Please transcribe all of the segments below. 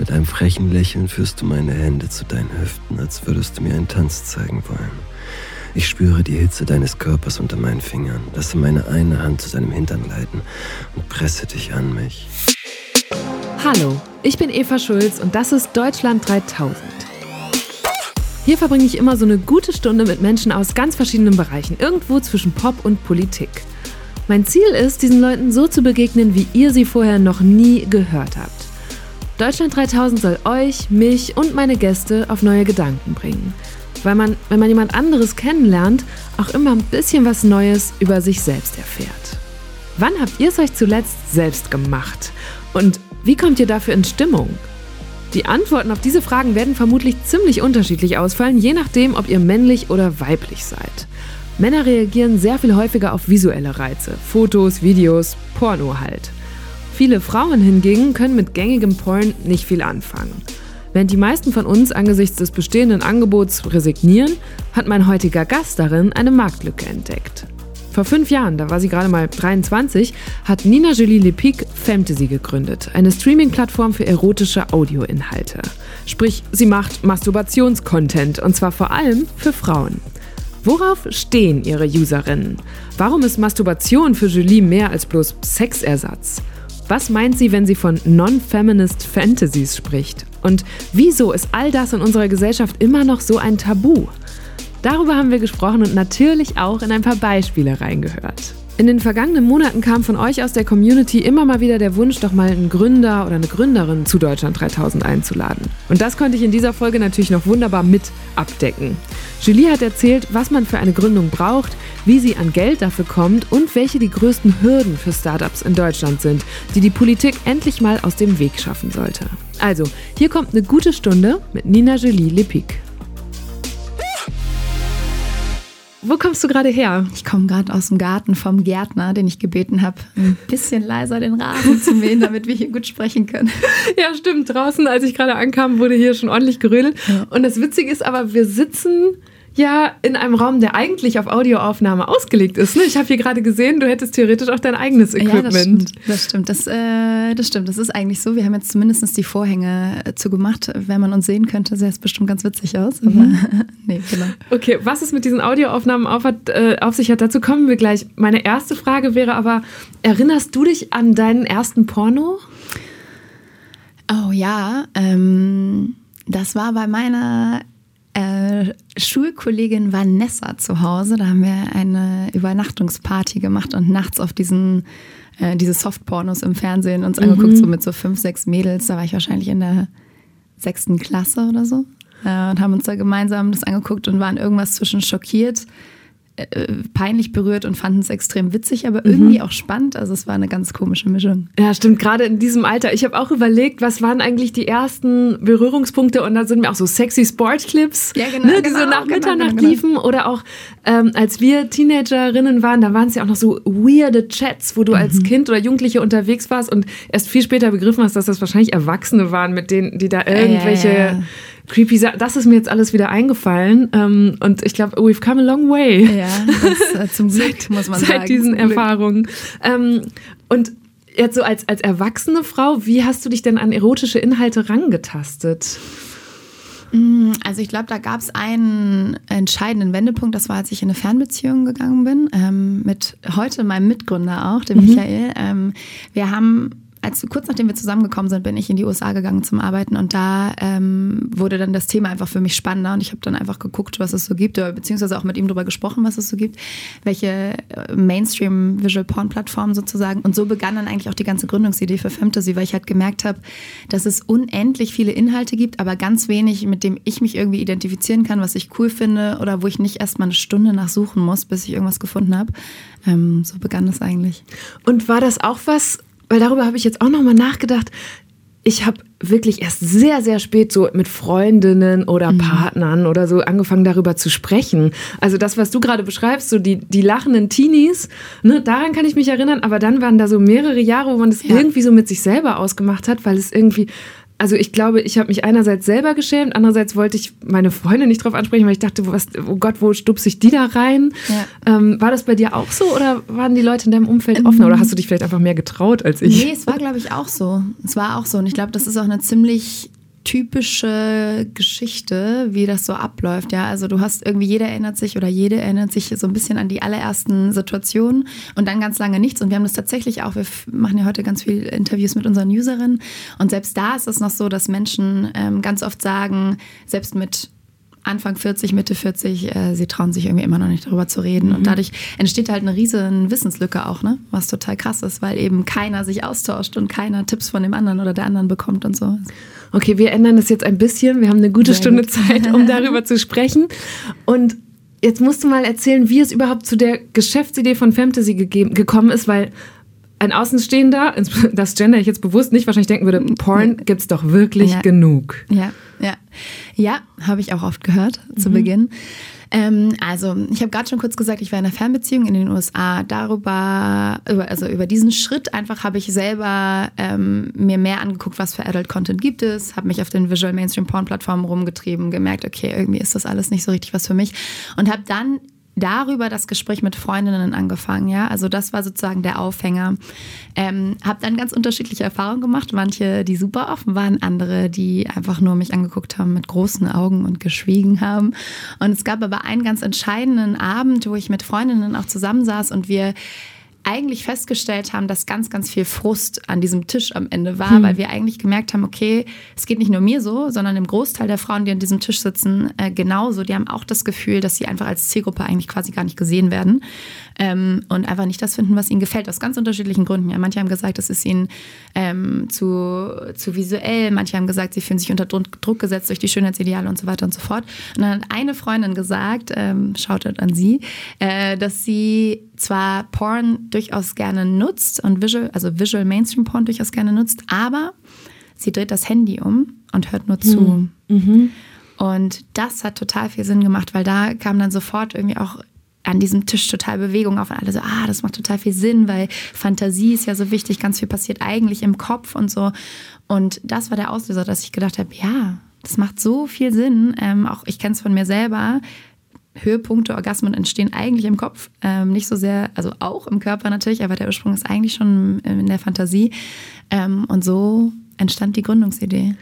Mit einem frechen Lächeln führst du meine Hände zu deinen Hüften, als würdest du mir einen Tanz zeigen wollen. Ich spüre die Hitze deines Körpers unter meinen Fingern, lasse meine eine Hand zu deinem Hintern gleiten und presse dich an mich. Hallo, ich bin Eva Schulz und das ist Deutschland 3000. Hier verbringe ich immer so eine gute Stunde mit Menschen aus ganz verschiedenen Bereichen, irgendwo zwischen Pop und Politik. Mein Ziel ist, diesen Leuten so zu begegnen, wie ihr sie vorher noch nie gehört habt. Deutschland 3000 soll euch, mich und meine Gäste auf neue Gedanken bringen. Weil man, wenn man jemand anderes kennenlernt, auch immer ein bisschen was Neues über sich selbst erfährt. Wann habt ihr es euch zuletzt selbst gemacht? Und wie kommt ihr dafür in Stimmung? Die Antworten auf diese Fragen werden vermutlich ziemlich unterschiedlich ausfallen, je nachdem, ob ihr männlich oder weiblich seid. Männer reagieren sehr viel häufiger auf visuelle Reize, Fotos, Videos, Porno halt. Viele Frauen hingegen können mit gängigem Porn nicht viel anfangen. Während die meisten von uns angesichts des bestehenden Angebots resignieren, hat mein heutiger Gast darin eine Marktlücke entdeckt. Vor fünf Jahren, da war sie gerade mal 23, hat Nina Julie Lepic Fantasy gegründet, eine Streaming-Plattform für erotische Audioinhalte. Sprich, sie macht Masturbationscontent und zwar vor allem für Frauen. Worauf stehen ihre Userinnen? Warum ist Masturbation für Julie mehr als bloß Sexersatz? Was meint sie, wenn sie von Non-Feminist Fantasies spricht? Und wieso ist all das in unserer Gesellschaft immer noch so ein Tabu? Darüber haben wir gesprochen und natürlich auch in ein paar Beispiele reingehört. In den vergangenen Monaten kam von euch aus der Community immer mal wieder der Wunsch, doch mal einen Gründer oder eine Gründerin zu Deutschland 3000 einzuladen. Und das konnte ich in dieser Folge natürlich noch wunderbar mit abdecken. Julie hat erzählt, was man für eine Gründung braucht, wie sie an Geld dafür kommt und welche die größten Hürden für Startups in Deutschland sind, die die Politik endlich mal aus dem Weg schaffen sollte. Also, hier kommt eine gute Stunde mit Nina Julie Lepic. Wo kommst du gerade her? Ich komme gerade aus dem Garten vom Gärtner, den ich gebeten habe, ein bisschen leiser den Rasen zu mähen, damit wir hier gut sprechen können. Ja, stimmt. Draußen, als ich gerade ankam, wurde hier schon ordentlich gerödelt. Ja. Und das Witzige ist aber, wir sitzen ja in einem Raum, der eigentlich auf Audioaufnahme ausgelegt ist. Ne? Ich habe hier gerade gesehen, du hättest theoretisch auch dein eigenes Equipment. Ja, das stimmt. Das, stimmt. Das, äh, das stimmt. Das ist eigentlich so. Wir haben jetzt zumindest die Vorhänge äh, zugemacht. Wenn man uns sehen könnte, sähe es bestimmt ganz witzig aus. Aber mhm. nee, genau. Okay, was es mit diesen Audioaufnahmen auf, hat, äh, auf sich hat, dazu kommen wir gleich. Meine erste Frage wäre aber, erinnerst du dich an deinen ersten Porno? Oh ja, ähm, das war bei meiner äh, Schulkollegin Vanessa zu Hause. Da haben wir eine Übernachtungsparty gemacht und nachts auf diesen äh, diese Softpornos im Fernsehen uns mhm. angeguckt, so mit so fünf, sechs Mädels. Da war ich wahrscheinlich in der sechsten Klasse oder so. Äh, und haben uns da gemeinsam das angeguckt und waren irgendwas zwischen schockiert äh, peinlich berührt und fanden es extrem witzig, aber mhm. irgendwie auch spannend. Also es war eine ganz komische Mischung. Ja, stimmt. Gerade in diesem Alter. Ich habe auch überlegt, was waren eigentlich die ersten Berührungspunkte und da sind mir auch so sexy Sportclips, ja, genau, ne, die genau, so nach genau, Mitternacht genau, genau, liefen oder auch ähm, als wir Teenagerinnen waren, da waren es ja auch noch so weirde Chats, wo du mhm. als Kind oder Jugendliche unterwegs warst und erst viel später begriffen hast, dass das wahrscheinlich Erwachsene waren, mit denen, die da irgendwelche ja, ja, creepy Sachen. Das ist mir jetzt alles wieder eingefallen. Ähm, und ich glaube, we've come a long way. Ja, das, äh, zum Glück, muss man seit sagen. Seit diesen Erfahrungen. Ähm, und jetzt so als, als erwachsene Frau, wie hast du dich denn an erotische Inhalte rangetastet? Mm, also ich glaube, da gab es einen entscheidenden Wendepunkt. Das war, als ich in eine Fernbeziehung gegangen bin ähm, mit heute meinem Mitgründer auch, dem mhm. Michael. Ähm, wir haben als kurz nachdem wir zusammengekommen sind, bin ich in die USA gegangen zum Arbeiten und da ähm, wurde dann das Thema einfach für mich spannender und ich habe dann einfach geguckt, was es so gibt, oder beziehungsweise auch mit ihm darüber gesprochen, was es so gibt, welche äh, Mainstream Visual Porn Plattformen sozusagen und so begann dann eigentlich auch die ganze Gründungsidee für Fantasy, weil ich halt gemerkt habe, dass es unendlich viele Inhalte gibt, aber ganz wenig, mit dem ich mich irgendwie identifizieren kann, was ich cool finde oder wo ich nicht erst mal eine Stunde nachsuchen muss, bis ich irgendwas gefunden habe. Ähm, so begann es eigentlich. Und war das auch was, weil darüber habe ich jetzt auch nochmal nachgedacht. Ich habe wirklich erst sehr, sehr spät so mit Freundinnen oder mhm. Partnern oder so angefangen darüber zu sprechen. Also das, was du gerade beschreibst, so die, die lachenden Teenies, ne, daran kann ich mich erinnern, aber dann waren da so mehrere Jahre, wo man das ja. irgendwie so mit sich selber ausgemacht hat, weil es irgendwie also ich glaube, ich habe mich einerseits selber geschämt, andererseits wollte ich meine Freunde nicht drauf ansprechen, weil ich dachte, was, oh Gott, wo stupse ich die da rein? Ja. Ähm, war das bei dir auch so oder waren die Leute in deinem Umfeld ähm, offen oder hast du dich vielleicht einfach mehr getraut als ich? Nee, es war, glaube ich, auch so. Es war auch so und ich glaube, das ist auch eine ziemlich typische Geschichte, wie das so abläuft. Ja, also du hast irgendwie jeder erinnert sich oder jede erinnert sich so ein bisschen an die allerersten Situationen und dann ganz lange nichts. Und wir haben das tatsächlich auch. Wir machen ja heute ganz viele Interviews mit unseren Userinnen und selbst da ist es noch so, dass Menschen ähm, ganz oft sagen, selbst mit Anfang 40, Mitte 40, äh, sie trauen sich irgendwie immer noch nicht darüber zu reden. Mhm. Und dadurch entsteht halt eine riesen Wissenslücke auch, ne? Was total krass ist, weil eben keiner sich austauscht und keiner Tipps von dem anderen oder der anderen bekommt und so. Okay, wir ändern das jetzt ein bisschen. Wir haben eine gute Sehr Stunde gut. Zeit, um darüber zu sprechen. Und jetzt musst du mal erzählen, wie es überhaupt zu der Geschäftsidee von Fantasy gegeben, gekommen ist, weil ein Außenstehender, das gender ich jetzt bewusst nicht, wahrscheinlich denken würde, Porn gibt es doch wirklich ja. genug. Ja, ja. Ja, habe ich auch oft gehört zu mhm. Beginn. Ähm, also, ich habe gerade schon kurz gesagt, ich war in einer Fernbeziehung in den USA. Darüber, über, also über diesen Schritt einfach habe ich selber ähm, mir mehr angeguckt, was für Adult Content gibt es, habe mich auf den Visual Mainstream Porn Plattformen rumgetrieben, gemerkt, okay, irgendwie ist das alles nicht so richtig was für mich und habe dann darüber das Gespräch mit Freundinnen angefangen, ja. Also das war sozusagen der Aufhänger. Ähm, habe dann ganz unterschiedliche Erfahrungen gemacht. Manche, die super offen waren, andere, die einfach nur mich angeguckt haben mit großen Augen und geschwiegen haben. Und es gab aber einen ganz entscheidenden Abend, wo ich mit Freundinnen auch zusammensaß und wir eigentlich festgestellt haben, dass ganz, ganz viel Frust an diesem Tisch am Ende war, hm. weil wir eigentlich gemerkt haben, okay, es geht nicht nur mir so, sondern im Großteil der Frauen, die an diesem Tisch sitzen, äh, genauso. Die haben auch das Gefühl, dass sie einfach als Zielgruppe eigentlich quasi gar nicht gesehen werden ähm, und einfach nicht das finden, was ihnen gefällt, aus ganz unterschiedlichen Gründen. Ja, manche haben gesagt, es ist ihnen ähm, zu, zu visuell, manche haben gesagt, sie fühlen sich unter Druck gesetzt durch die Schönheitsideale und so weiter und so fort. Und dann hat eine Freundin gesagt, ähm, Shoutout an sie, äh, dass sie zwar Porn durchaus gerne nutzt und Visual, also Visual Mainstream Porn durchaus gerne nutzt, aber sie dreht das Handy um und hört nur zu. Hm. Mhm. Und das hat total viel Sinn gemacht, weil da kam dann sofort irgendwie auch an diesem Tisch total Bewegung auf und alle so, ah, das macht total viel Sinn, weil Fantasie ist ja so wichtig, ganz viel passiert eigentlich im Kopf und so. Und das war der Auslöser, dass ich gedacht habe, ja, das macht so viel Sinn. Ähm, auch ich kenne es von mir selber. Höhepunkte, Orgasmen entstehen eigentlich im Kopf, ähm, nicht so sehr, also auch im Körper natürlich, aber der Ursprung ist eigentlich schon in der Fantasie. Ähm, und so entstand die Gründungsidee.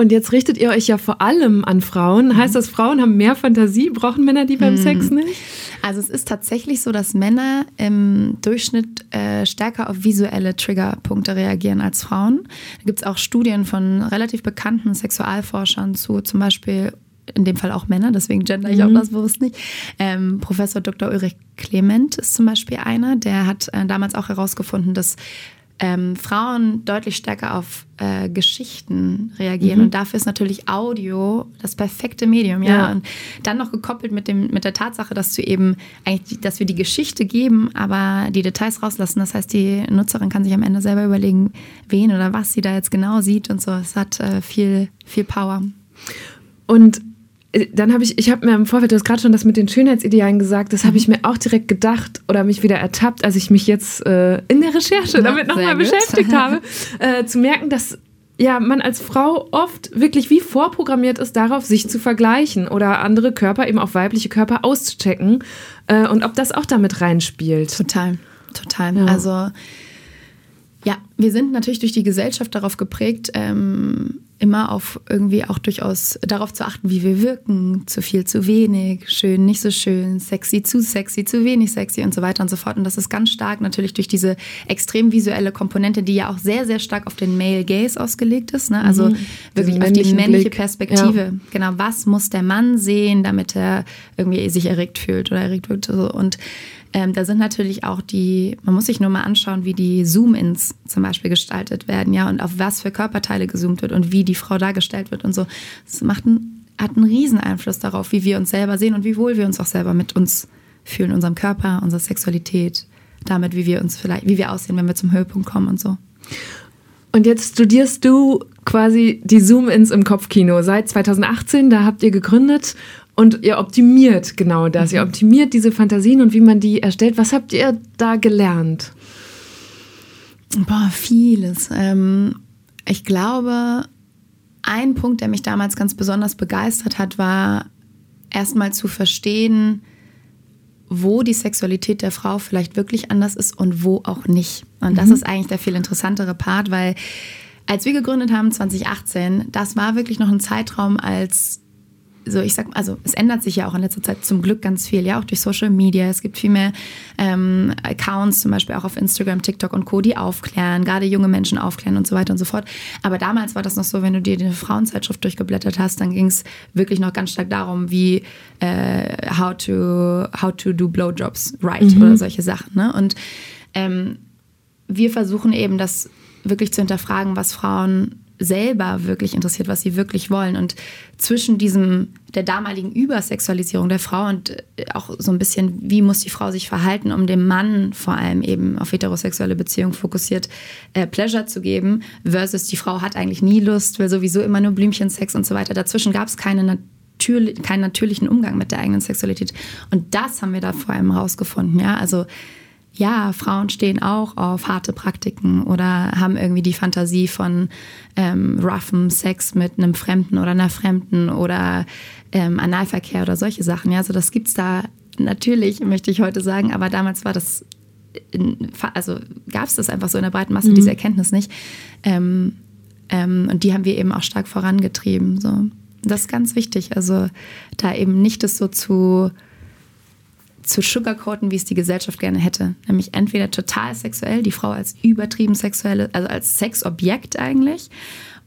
Und jetzt richtet ihr euch ja vor allem an Frauen. Heißt das, Frauen haben mehr Fantasie? Brauchen Männer die beim mhm. Sex nicht? Also es ist tatsächlich so, dass Männer im Durchschnitt äh, stärker auf visuelle Triggerpunkte reagieren als Frauen. Da gibt es auch Studien von relativ bekannten Sexualforschern zu zum Beispiel in dem Fall auch Männer, deswegen gender ich auch mhm. das bewusst nicht. Ähm, Professor Dr. Ulrich Clement ist zum Beispiel einer, der hat äh, damals auch herausgefunden, dass ähm, Frauen deutlich stärker auf äh, Geschichten reagieren. Mhm. Und dafür ist natürlich Audio das perfekte Medium, ja? ja. Und dann noch gekoppelt mit, dem, mit der Tatsache, dass du eben eigentlich, dass wir die Geschichte geben, aber die Details rauslassen. Das heißt, die Nutzerin kann sich am Ende selber überlegen, wen oder was sie da jetzt genau sieht und so. Es hat äh, viel, viel Power. Und dann habe ich, ich habe mir im Vorfeld, du hast gerade schon das mit den Schönheitsidealen gesagt, das habe ich mhm. mir auch direkt gedacht oder mich wieder ertappt, als ich mich jetzt äh, in der Recherche damit nochmal beschäftigt habe, äh, zu merken, dass ja, man als Frau oft wirklich wie vorprogrammiert ist, darauf sich zu vergleichen oder andere Körper, eben auch weibliche Körper auszuchecken äh, und ob das auch damit reinspielt. Total, total. Ja. Also ja, wir sind natürlich durch die Gesellschaft darauf geprägt, ähm, immer auf irgendwie auch durchaus darauf zu achten, wie wir wirken, zu viel, zu wenig, schön, nicht so schön, sexy, zu sexy, zu wenig sexy und so weiter und so fort. Und das ist ganz stark natürlich durch diese extrem visuelle Komponente, die ja auch sehr, sehr stark auf den Male Gaze ausgelegt ist. Ne? Also mhm. wirklich auf die männliche Blick. Perspektive. Ja. Genau, was muss der Mann sehen, damit er irgendwie sich erregt fühlt oder erregt wird. Und ähm, da sind natürlich auch die, man muss sich nur mal anschauen, wie die Zoom-Ins zum Beispiel gestaltet werden, ja, und auf was für Körperteile gezoomt wird und wie die Frau dargestellt wird und so. Das macht einen, hat einen riesen Einfluss darauf, wie wir uns selber sehen und wie wohl wir uns auch selber mit uns fühlen, unserem Körper, unserer Sexualität, damit, wie wir uns vielleicht, wie wir aussehen, wenn wir zum Höhepunkt kommen und so. Und jetzt studierst du quasi die Zoom-Ins im Kopfkino seit 2018. Da habt ihr gegründet und ihr optimiert genau das. Mhm. Ihr optimiert diese Fantasien und wie man die erstellt. Was habt ihr da gelernt? Boah, vieles. Ähm, ich glaube, ein Punkt, der mich damals ganz besonders begeistert hat, war erstmal zu verstehen, wo die Sexualität der Frau vielleicht wirklich anders ist und wo auch nicht. Und das mhm. ist eigentlich der viel interessantere Part, weil als wir gegründet haben 2018, das war wirklich noch ein Zeitraum, als so, ich sag, also es ändert sich ja auch in letzter Zeit zum Glück ganz viel, ja, auch durch Social Media. Es gibt viel mehr ähm, Accounts, zum Beispiel auch auf Instagram, TikTok und Co., die aufklären, gerade junge Menschen aufklären und so weiter und so fort. Aber damals war das noch so, wenn du dir die Frauenzeitschrift durchgeblättert hast, dann ging es wirklich noch ganz stark darum, wie äh, how to how to do blowjobs right mhm. oder solche Sachen. Ne? Und ähm, wir versuchen eben das wirklich zu hinterfragen, was Frauen selber wirklich interessiert, was sie wirklich wollen. Und zwischen diesem, der damaligen Übersexualisierung der Frau und äh, auch so ein bisschen, wie muss die Frau sich verhalten, um dem Mann vor allem eben auf heterosexuelle Beziehungen fokussiert äh, Pleasure zu geben, versus die Frau hat eigentlich nie Lust, will sowieso immer nur Blümchensex und so weiter. Dazwischen gab es keine natürlich, keinen natürlichen Umgang mit der eigenen Sexualität. Und das haben wir da vor allem rausgefunden, ja. Also ja, Frauen stehen auch auf harte Praktiken oder haben irgendwie die Fantasie von ähm, roughem Sex mit einem Fremden oder einer Fremden oder ähm, Analverkehr oder solche Sachen. Ja, also das gibt's da natürlich, möchte ich heute sagen, aber damals war das, in, also gab es das einfach so in der breiten Masse, mhm. diese Erkenntnis nicht. Ähm, ähm, und die haben wir eben auch stark vorangetrieben. So. Das ist ganz wichtig. Also da eben nicht das so zu zu sugarcoaten, wie es die Gesellschaft gerne hätte. Nämlich entweder total sexuell, die Frau als übertrieben sexuelle, also als Sexobjekt eigentlich,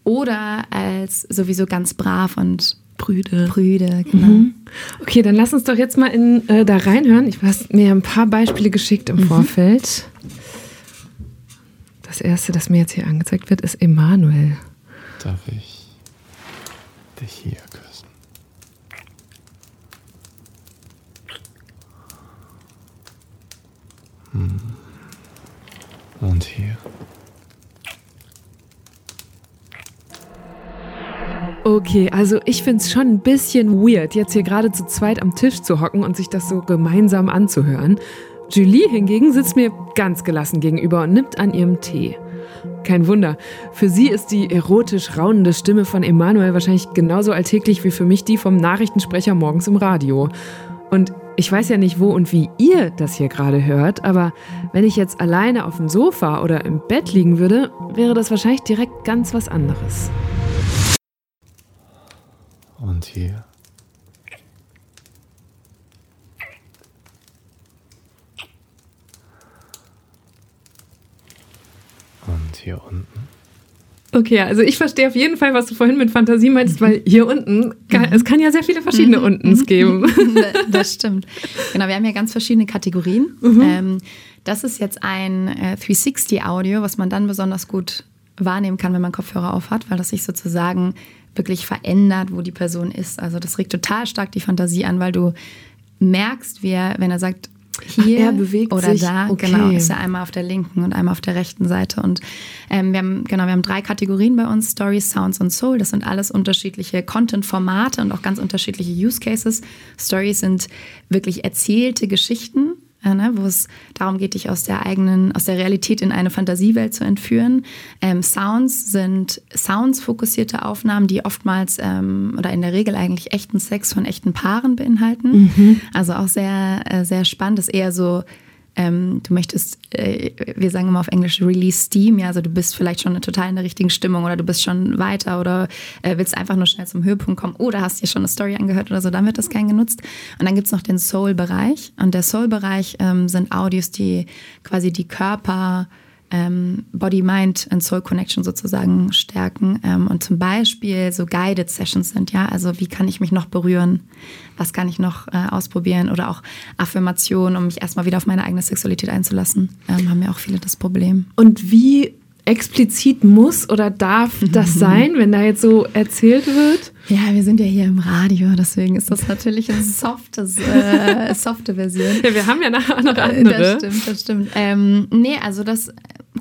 oder als sowieso ganz brav und Brüde. Brüde, genau. Mhm. Okay, dann lass uns doch jetzt mal in, äh, da reinhören. Ich habe mir ein paar Beispiele geschickt im mhm. Vorfeld. Das erste, das mir jetzt hier angezeigt wird, ist Emanuel. Darf ich dich hier Hm. Und hier. Okay, also ich finde es schon ein bisschen weird, jetzt hier gerade zu zweit am Tisch zu hocken und sich das so gemeinsam anzuhören. Julie hingegen sitzt mir ganz gelassen gegenüber und nimmt an ihrem Tee. Kein Wunder, für sie ist die erotisch raunende Stimme von Emanuel wahrscheinlich genauso alltäglich wie für mich die vom Nachrichtensprecher morgens im Radio. Und ich weiß ja nicht, wo und wie ihr das hier gerade hört, aber wenn ich jetzt alleine auf dem Sofa oder im Bett liegen würde, wäre das wahrscheinlich direkt ganz was anderes. Und hier. Und hier unten. Okay, also ich verstehe auf jeden Fall, was du vorhin mit Fantasie meinst, weil hier unten, kann, es kann ja sehr viele verschiedene mhm. Untens geben. Das stimmt. Genau, wir haben ja ganz verschiedene Kategorien. Mhm. Ähm, das ist jetzt ein 360-Audio, äh, was man dann besonders gut wahrnehmen kann, wenn man Kopfhörer auf hat, weil das sich sozusagen wirklich verändert, wo die Person ist. Also das regt total stark die Fantasie an, weil du merkst, wie er, wenn er sagt, hier Ach, bewegt oder sich. da, okay. genau, ist er einmal auf der linken und einmal auf der rechten Seite. Und ähm, wir haben, genau, wir haben drei Kategorien bei uns: Stories, Sounds und Soul. Das sind alles unterschiedliche Content-Formate und auch ganz unterschiedliche Use Cases. Stories sind wirklich erzählte Geschichten äh, ne, wo es darum geht, dich aus der eigenen, aus der Realität in eine Fantasiewelt zu entführen. Ähm, Sounds sind Sounds-fokussierte Aufnahmen, die oftmals ähm, oder in der Regel eigentlich echten Sex von echten Paaren beinhalten. Mhm. Also auch sehr, äh, sehr spannend. Ist eher so ähm, du möchtest, äh, wir sagen immer auf Englisch Release Steam, ja, also du bist vielleicht schon total in der richtigen Stimmung oder du bist schon weiter oder äh, willst einfach nur schnell zum Höhepunkt kommen oder hast dir schon eine Story angehört oder so, dann wird das gern genutzt. Und dann gibt es noch den Soul-Bereich und der Soul-Bereich ähm, sind Audios, die quasi die Körper ähm, Body, Mind and Soul Connection sozusagen stärken. Ähm, und zum Beispiel so Guided Sessions sind, ja, also wie kann ich mich noch berühren, was kann ich noch äh, ausprobieren? Oder auch Affirmationen, um mich erstmal wieder auf meine eigene Sexualität einzulassen, ähm, haben ja auch viele das Problem. Und wie explizit muss oder darf das sein, wenn da jetzt so erzählt wird? Ja, wir sind ja hier im Radio, deswegen ist das natürlich eine softes, äh, softe Version. Ja, wir haben ja nachher noch andere. Das stimmt, das stimmt. Ähm, nee, also das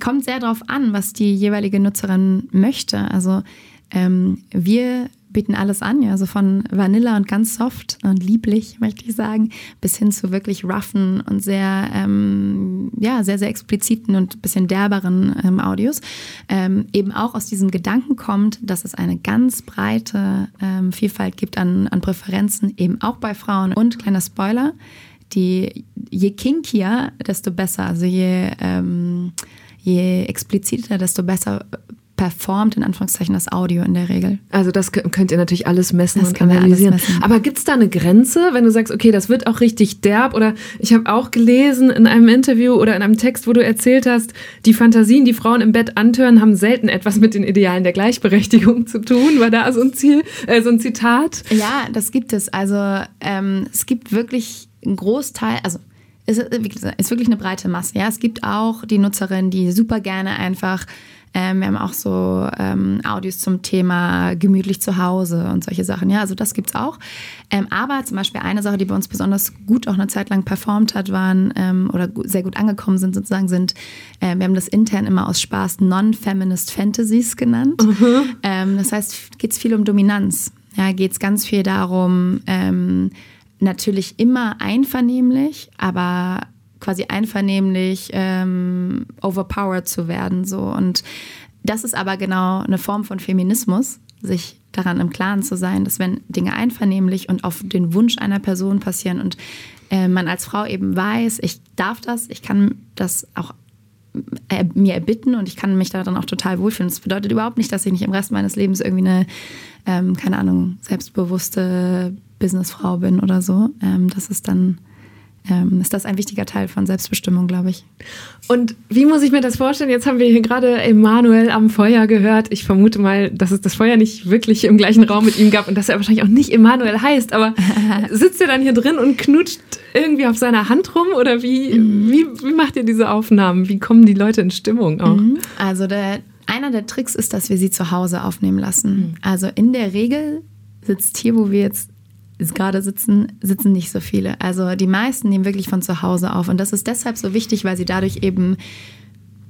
kommt sehr darauf an, was die jeweilige Nutzerin möchte. Also ähm, wir bieten alles an, ja, also von Vanilla und ganz soft und lieblich, möchte ich sagen, bis hin zu wirklich roughen und sehr, ähm, ja, sehr, sehr expliziten und bisschen derberen ähm, Audios. Ähm, eben auch aus diesem Gedanken kommt, dass es eine ganz breite ähm, Vielfalt gibt an, an Präferenzen, eben auch bei Frauen. Und kleiner Spoiler, die je kinkier, desto besser. Also je, ähm, je expliziter, desto besser performt in Anführungszeichen das Audio in der Regel. Also das könnt ihr natürlich alles messen das und analysieren. Messen. Aber gibt es da eine Grenze, wenn du sagst, okay, das wird auch richtig derb? Oder ich habe auch gelesen in einem Interview oder in einem Text, wo du erzählt hast, die Fantasien, die Frauen im Bett antören, haben selten etwas mit den Idealen der Gleichberechtigung zu tun. War da so ein Ziel, äh, so ein Zitat? Ja, das gibt es. Also ähm, es gibt wirklich einen Großteil, also es ist wirklich eine breite Masse. Ja, es gibt auch die Nutzerinnen, die super gerne einfach ähm, wir haben auch so ähm, Audios zum Thema gemütlich zu Hause und solche Sachen. Ja, also das gibt's auch. Ähm, aber zum Beispiel eine Sache, die bei uns besonders gut auch eine Zeit lang performt hat, waren ähm, oder sehr gut angekommen sind sozusagen, sind, äh, wir haben das intern immer aus Spaß Non-Feminist Fantasies genannt. Mhm. Ähm, das heißt, geht's viel um Dominanz. Ja, geht's ganz viel darum, ähm, natürlich immer einvernehmlich, aber quasi einvernehmlich ähm, overpowered zu werden. So. Und das ist aber genau eine Form von Feminismus, sich daran im Klaren zu sein, dass wenn Dinge einvernehmlich und auf den Wunsch einer Person passieren und äh, man als Frau eben weiß, ich darf das, ich kann das auch äh, mir erbitten und ich kann mich daran auch total wohlfühlen. Das bedeutet überhaupt nicht, dass ich nicht im Rest meines Lebens irgendwie eine, ähm, keine Ahnung, selbstbewusste Businessfrau bin oder so. Ähm, das ist dann ähm, ist das ein wichtiger Teil von Selbstbestimmung, glaube ich. Und wie muss ich mir das vorstellen? Jetzt haben wir hier gerade Emanuel am Feuer gehört. Ich vermute mal, dass es das Feuer nicht wirklich im gleichen Raum mit ihm gab und dass er wahrscheinlich auch nicht Emanuel heißt. Aber sitzt er dann hier drin und knutscht irgendwie auf seiner Hand rum? Oder wie, mhm. wie, wie macht ihr diese Aufnahmen? Wie kommen die Leute in Stimmung auch? Mhm. Also der, einer der Tricks ist, dass wir sie zu Hause aufnehmen lassen. Mhm. Also in der Regel sitzt hier, wo wir jetzt gerade sitzen, sitzen nicht so viele. Also die meisten nehmen wirklich von zu Hause auf. Und das ist deshalb so wichtig, weil sie dadurch eben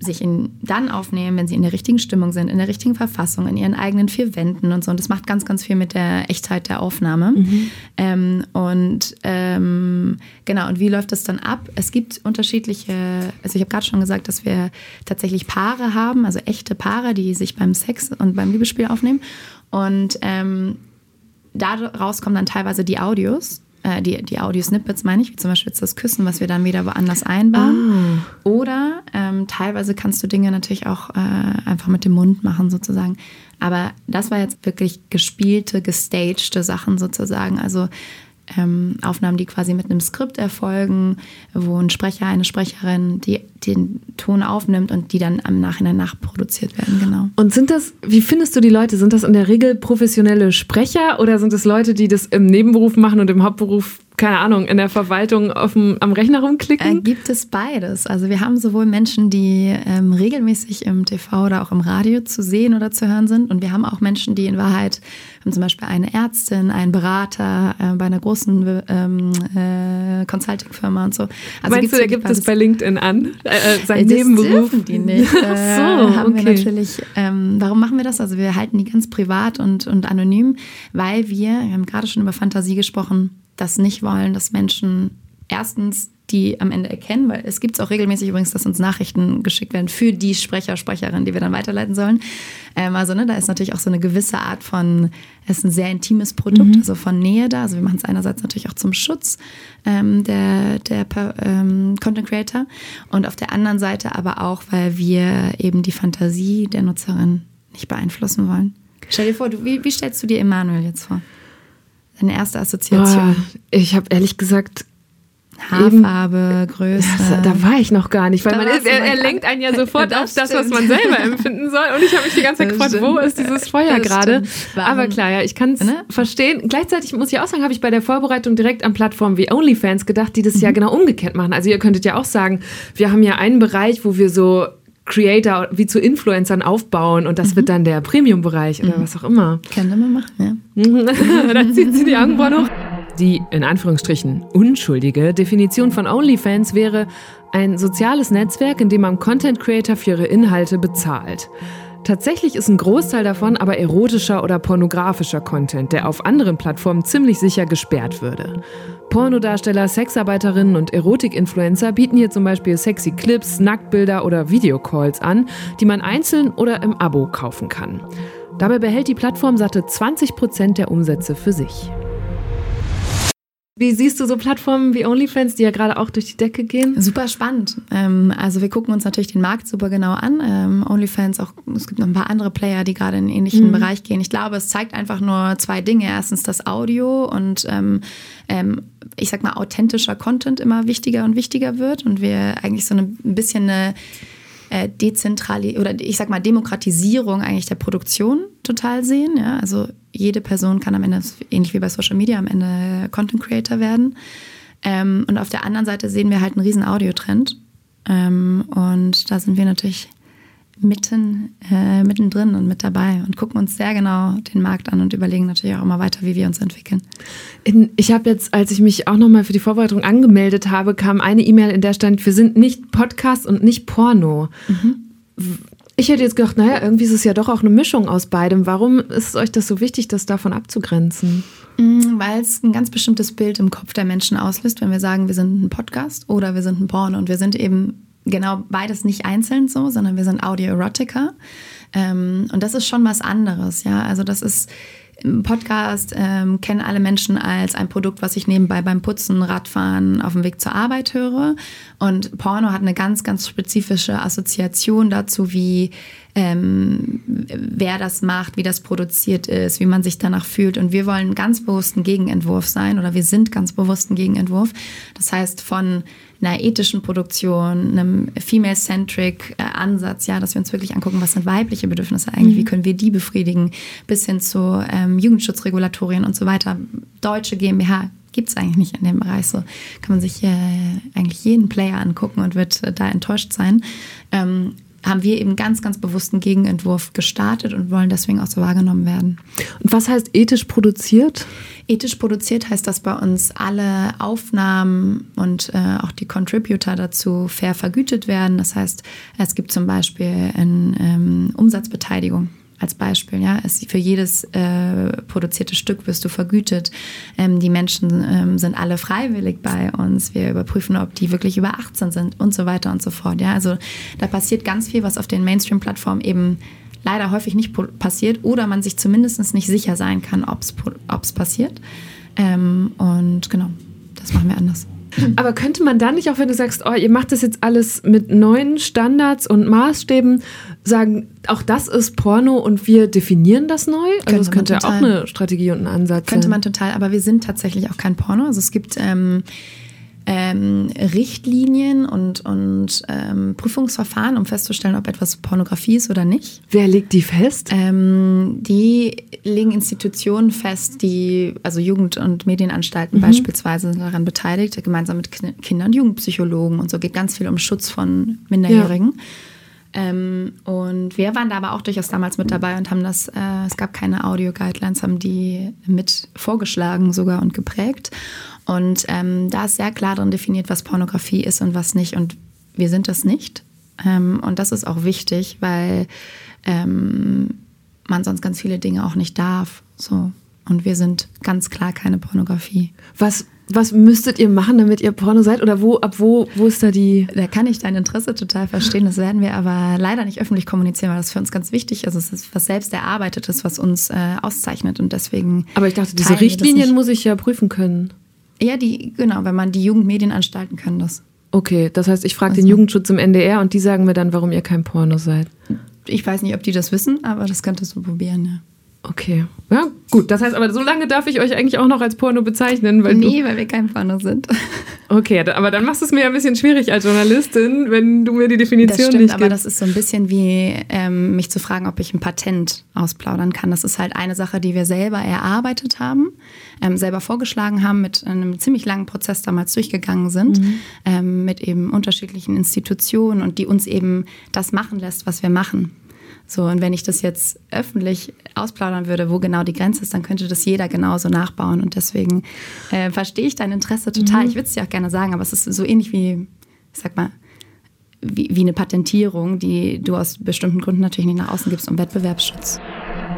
sich in, dann aufnehmen, wenn sie in der richtigen Stimmung sind, in der richtigen Verfassung, in ihren eigenen vier Wänden und so. Und das macht ganz, ganz viel mit der Echtheit der Aufnahme. Mhm. Ähm, und ähm, genau, und wie läuft das dann ab? Es gibt unterschiedliche, also ich habe gerade schon gesagt, dass wir tatsächlich Paare haben, also echte Paare, die sich beim Sex und beim Liebesspiel aufnehmen. Und ähm, daraus kommen dann teilweise die Audios, äh, die, die Audio-Snippets meine ich, wie zum Beispiel jetzt das Küssen, was wir dann wieder woanders einbauen. Ah. Oder ähm, teilweise kannst du Dinge natürlich auch äh, einfach mit dem Mund machen sozusagen. Aber das war jetzt wirklich gespielte, gestagte Sachen sozusagen. Also ähm, Aufnahmen, die quasi mit einem Skript erfolgen, wo ein Sprecher, eine Sprecherin die, den Ton aufnimmt und die dann am Nachhinein nachproduziert werden, genau. Und sind das, wie findest du die Leute? Sind das in der Regel professionelle Sprecher oder sind es Leute, die das im Nebenberuf machen und im Hauptberuf keine Ahnung, in der Verwaltung auf dem, am Rechner rumklicken? Äh, gibt es beides. Also wir haben sowohl Menschen, die ähm, regelmäßig im TV oder auch im Radio zu sehen oder zu hören sind. Und wir haben auch Menschen, die in Wahrheit, haben zum Beispiel eine Ärztin, einen Berater äh, bei einer großen ähm, äh, Consulting-Firma und so. Also Meinst du, der gibt es bei LinkedIn an? Äh, äh sein das Nebenberuf? die nicht. Ach so, äh, haben okay. wir natürlich. Ähm, warum machen wir das? Also wir halten die ganz privat und, und anonym, weil wir, wir haben gerade schon über Fantasie gesprochen, das nicht wollen, dass Menschen erstens die am Ende erkennen, weil es gibt es auch regelmäßig übrigens, dass uns Nachrichten geschickt werden für die Sprecher, Sprecherin, die wir dann weiterleiten sollen. Ähm, also ne, da ist natürlich auch so eine gewisse Art von, es ist ein sehr intimes Produkt, mhm. also von Nähe da. Also wir machen es einerseits natürlich auch zum Schutz ähm, der, der ähm, Content Creator und auf der anderen Seite aber auch, weil wir eben die Fantasie der Nutzerin nicht beeinflussen wollen. Stell dir vor, du, wie, wie stellst du dir Emanuel jetzt vor? Deine erste Assoziation? Oh, ich habe ehrlich gesagt Haarfarbe, Größe. Das, da war ich noch gar nicht, weil man ist, er, er lenkt einen ja sofort das auf das, was man selber empfinden soll. Und ich habe mich die ganze Zeit gefragt, wo ist dieses Feuer gerade? Aber klar, ja, ich kann es ne? verstehen. Gleichzeitig muss ich auch sagen, habe ich bei der Vorbereitung direkt an Plattformen wie OnlyFans gedacht, die das mhm. ja genau umgekehrt machen. Also ihr könntet ja auch sagen, wir haben ja einen Bereich, wo wir so Creator wie zu Influencern aufbauen und das mhm. wird dann der Premium-Bereich oder mhm. was auch immer. Könnte man machen, ja. dann zieht sie die Augenbrauen hoch. Die in Anführungsstrichen unschuldige Definition von OnlyFans wäre ein soziales Netzwerk, in dem man Content Creator für ihre Inhalte bezahlt. Tatsächlich ist ein Großteil davon aber erotischer oder pornografischer Content, der auf anderen Plattformen ziemlich sicher gesperrt würde. Pornodarsteller, Sexarbeiterinnen und Erotik-Influencer bieten hier zum Beispiel sexy Clips, Nacktbilder oder Videocalls an, die man einzeln oder im Abo kaufen kann. Dabei behält die Plattform satte 20 Prozent der Umsätze für sich. Wie siehst du so Plattformen wie OnlyFans, die ja gerade auch durch die Decke gehen? Super spannend. Ähm, also wir gucken uns natürlich den Markt super genau an. Ähm, OnlyFans, auch es gibt noch ein paar andere Player, die gerade in einen ähnlichen mhm. Bereich gehen. Ich glaube, es zeigt einfach nur zwei Dinge. Erstens das Audio und ähm, ähm ich sag mal authentischer Content immer wichtiger und wichtiger wird und wir eigentlich so ein bisschen eine äh, Dezentrali oder ich sag mal Demokratisierung eigentlich der Produktion total sehen. Ja? Also jede Person kann am Ende, ähnlich wie bei Social Media, am Ende Content Creator werden. Ähm, und auf der anderen Seite sehen wir halt einen riesen Audiotrend. Ähm, und da sind wir natürlich mitten, äh, mittendrin und mit dabei und gucken uns sehr genau den Markt an und überlegen natürlich auch immer weiter, wie wir uns entwickeln. In, ich habe jetzt, als ich mich auch nochmal für die Vorbereitung angemeldet habe, kam eine E-Mail, in der stand, wir sind nicht Podcast und nicht Porno. Mhm. Ich hätte jetzt gedacht, naja, irgendwie ist es ja doch auch eine Mischung aus beidem. Warum ist euch das so wichtig, das davon abzugrenzen? Mm, weil es ein ganz bestimmtes Bild im Kopf der Menschen auslöst, wenn wir sagen, wir sind ein Podcast oder wir sind ein Porno und wir sind eben genau beides nicht einzeln so, sondern wir sind Audio-Erotica. Ähm, und das ist schon was anderes, ja. Also das ist Podcast ähm, kennen alle Menschen als ein Produkt, was ich nebenbei beim Putzen, Radfahren, auf dem Weg zur Arbeit höre. Und Porno hat eine ganz, ganz spezifische Assoziation dazu, wie ähm, wer das macht, wie das produziert ist, wie man sich danach fühlt. Und wir wollen ganz bewusst ein Gegenentwurf sein oder wir sind ganz bewusst ein Gegenentwurf. Das heißt, von einer ethischen Produktion, einem female-centric äh, Ansatz, ja, dass wir uns wirklich angucken, was sind weibliche Bedürfnisse eigentlich, mhm. wie können wir die befriedigen, bis hin zu ähm, Jugendschutzregulatorien und so weiter. Deutsche GmbH gibt es eigentlich nicht in dem Bereich. So kann man sich äh, eigentlich jeden Player angucken und wird äh, da enttäuscht sein. Ähm, haben wir eben ganz, ganz bewussten Gegenentwurf gestartet und wollen deswegen auch so wahrgenommen werden. Und was heißt ethisch produziert? Ethisch produziert heißt, dass bei uns alle Aufnahmen und äh, auch die Contributor dazu fair vergütet werden. Das heißt, es gibt zum Beispiel eine ähm, Umsatzbeteiligung als Beispiel. Ja, es, für jedes äh, produzierte Stück wirst du vergütet. Ähm, die Menschen ähm, sind alle freiwillig bei uns. Wir überprüfen, ob die wirklich über 18 sind und so weiter und so fort. Ja, also da passiert ganz viel, was auf den Mainstream-Plattformen eben leider häufig nicht passiert oder man sich zumindest nicht sicher sein kann, ob es passiert. Ähm, und genau, das machen wir anders. Aber könnte man dann nicht, auch wenn du sagst, oh, ihr macht das jetzt alles mit neuen Standards und Maßstäben, sagen, auch das ist Porno und wir definieren das neu? Also könnte das könnte ja auch eine Strategie und ein Ansatz könnte sein. Könnte man total, aber wir sind tatsächlich auch kein Porno. Also es gibt ähm, ähm, Richtlinien und, und ähm, Prüfungsverfahren, um festzustellen, ob etwas Pornografie ist oder nicht. Wer legt die fest? Ähm, die legen Institutionen fest, die, also Jugend- und Medienanstalten mhm. beispielsweise sind daran beteiligt, gemeinsam mit Kinder- und Jugendpsychologen und so geht ganz viel um Schutz von Minderjährigen. Ja. Ähm, und wir waren da aber auch durchaus damals mit dabei und haben das, äh, es gab keine Audio-Guidelines, haben die mit vorgeschlagen sogar und geprägt. Und ähm, da ist sehr klar drin definiert, was Pornografie ist und was nicht. Und wir sind das nicht. Ähm, und das ist auch wichtig, weil ähm, man sonst ganz viele Dinge auch nicht darf. So. Und wir sind ganz klar keine Pornografie. Was was müsstet ihr machen, damit ihr Porno seid? Oder wo, ab wo, wo ist da die. Da kann ich dein Interesse total verstehen. Das werden wir aber leider nicht öffentlich kommunizieren, weil das für uns ganz wichtig ist. Es ist was selbst erarbeitetes, was uns äh, auszeichnet. Und deswegen. Aber ich dachte, diese Richtlinien muss ich ja prüfen können. Ja, die, genau, wenn man die Jugendmedienanstalten können das. Okay, das heißt, ich frage also. den Jugendschutz im NDR und die sagen mir dann, warum ihr kein Porno seid. Ich weiß nicht, ob die das wissen, aber das könntest du probieren, ja. Okay. Ja, gut. Das heißt aber, so lange darf ich euch eigentlich auch noch als Porno bezeichnen. Weil nee, weil wir kein Porno sind. Okay, aber dann machst du es mir ja ein bisschen schwierig als Journalistin, wenn du mir die Definition das stimmt, nicht gibst. aber das ist so ein bisschen wie ähm, mich zu fragen, ob ich ein Patent ausplaudern kann. Das ist halt eine Sache, die wir selber erarbeitet haben, ähm, selber vorgeschlagen haben, mit einem ziemlich langen Prozess damals durchgegangen sind, mhm. ähm, mit eben unterschiedlichen Institutionen und die uns eben das machen lässt, was wir machen. So, und wenn ich das jetzt öffentlich ausplaudern würde, wo genau die Grenze ist, dann könnte das jeder genauso nachbauen. Und deswegen äh, verstehe ich dein Interesse total. Mhm. Ich würde es dir auch gerne sagen, aber es ist so ähnlich wie, ich sag mal, wie, wie eine Patentierung, die du aus bestimmten Gründen natürlich nicht nach außen gibst, um Wettbewerbsschutz.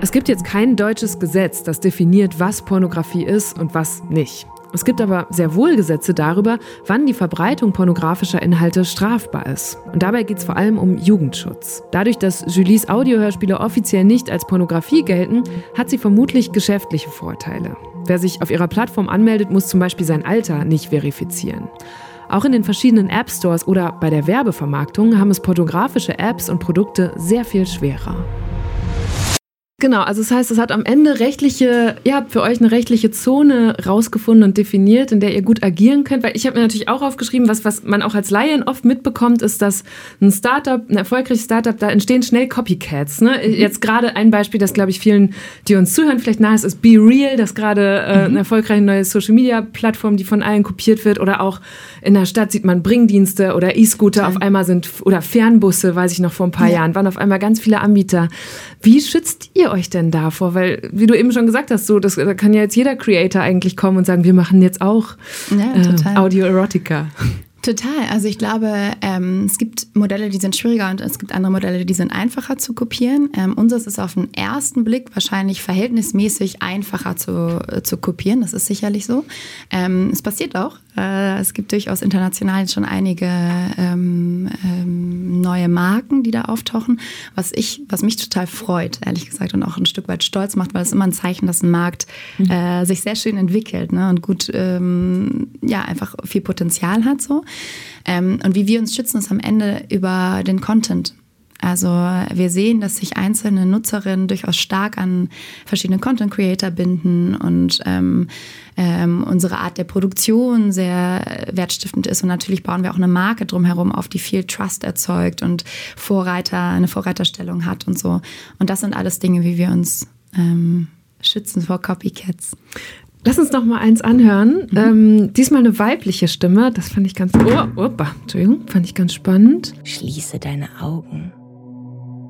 Es gibt jetzt kein deutsches Gesetz, das definiert, was Pornografie ist und was nicht. Es gibt aber sehr wohl Gesetze darüber, wann die Verbreitung pornografischer Inhalte strafbar ist. Und dabei geht es vor allem um Jugendschutz. Dadurch, dass Julies Audiohörspiele offiziell nicht als Pornografie gelten, hat sie vermutlich geschäftliche Vorteile. Wer sich auf ihrer Plattform anmeldet, muss zum Beispiel sein Alter nicht verifizieren. Auch in den verschiedenen App Stores oder bei der Werbevermarktung haben es pornografische Apps und Produkte sehr viel schwerer. Genau, also das heißt, es hat am Ende rechtliche, ihr habt für euch eine rechtliche Zone rausgefunden und definiert, in der ihr gut agieren könnt. Weil ich habe mir natürlich auch aufgeschrieben, was, was man auch als Laien oft mitbekommt, ist, dass ein Startup, ein erfolgreiches Startup, da entstehen schnell Copycats. Ne? Mhm. Jetzt gerade ein Beispiel, das glaube ich vielen, die uns zuhören, vielleicht nahe ist, ist Be Real, das gerade äh, mhm. eine erfolgreiche neue Social Media Plattform, die von allen kopiert wird. Oder auch in der Stadt sieht man Bringdienste oder E-Scooter auf einmal sind, oder Fernbusse, weiß ich noch vor ein paar ja. Jahren, waren auf einmal ganz viele Anbieter. Wie schützt ihr euch denn davor? Weil, wie du eben schon gesagt hast, so, das, da kann ja jetzt jeder Creator eigentlich kommen und sagen, wir machen jetzt auch ja, äh, Audio-Erotica. Total. Also ich glaube, ähm, es gibt Modelle, die sind schwieriger und es gibt andere Modelle, die sind einfacher zu kopieren. Ähm, unseres ist auf den ersten Blick wahrscheinlich verhältnismäßig einfacher zu, äh, zu kopieren. Das ist sicherlich so. Ähm, es passiert auch. Äh, es gibt durchaus international schon einige ähm, ähm, neue Marken, die da auftauchen, was ich, was mich total freut, ehrlich gesagt, und auch ein Stück weit stolz macht, weil es immer ein Zeichen, dass ein Markt mhm. äh, sich sehr schön entwickelt ne, und gut, ähm, ja, einfach viel Potenzial hat so. Ähm, und wie wir uns schützen, ist am Ende über den Content. Also wir sehen, dass sich einzelne Nutzerinnen durchaus stark an verschiedene Content Creator binden und ähm, ähm, unsere Art der Produktion sehr wertstiftend ist. Und natürlich bauen wir auch eine Marke drumherum auf, die viel Trust erzeugt und Vorreiter, eine Vorreiterstellung hat und so. Und das sind alles Dinge, wie wir uns ähm, schützen vor Copycats. Lass uns noch mal eins anhören. Mhm. Ähm, diesmal eine weibliche Stimme. Das fand ich ganz. Oh, opa, Entschuldigung, fand ich ganz spannend. Schließe deine Augen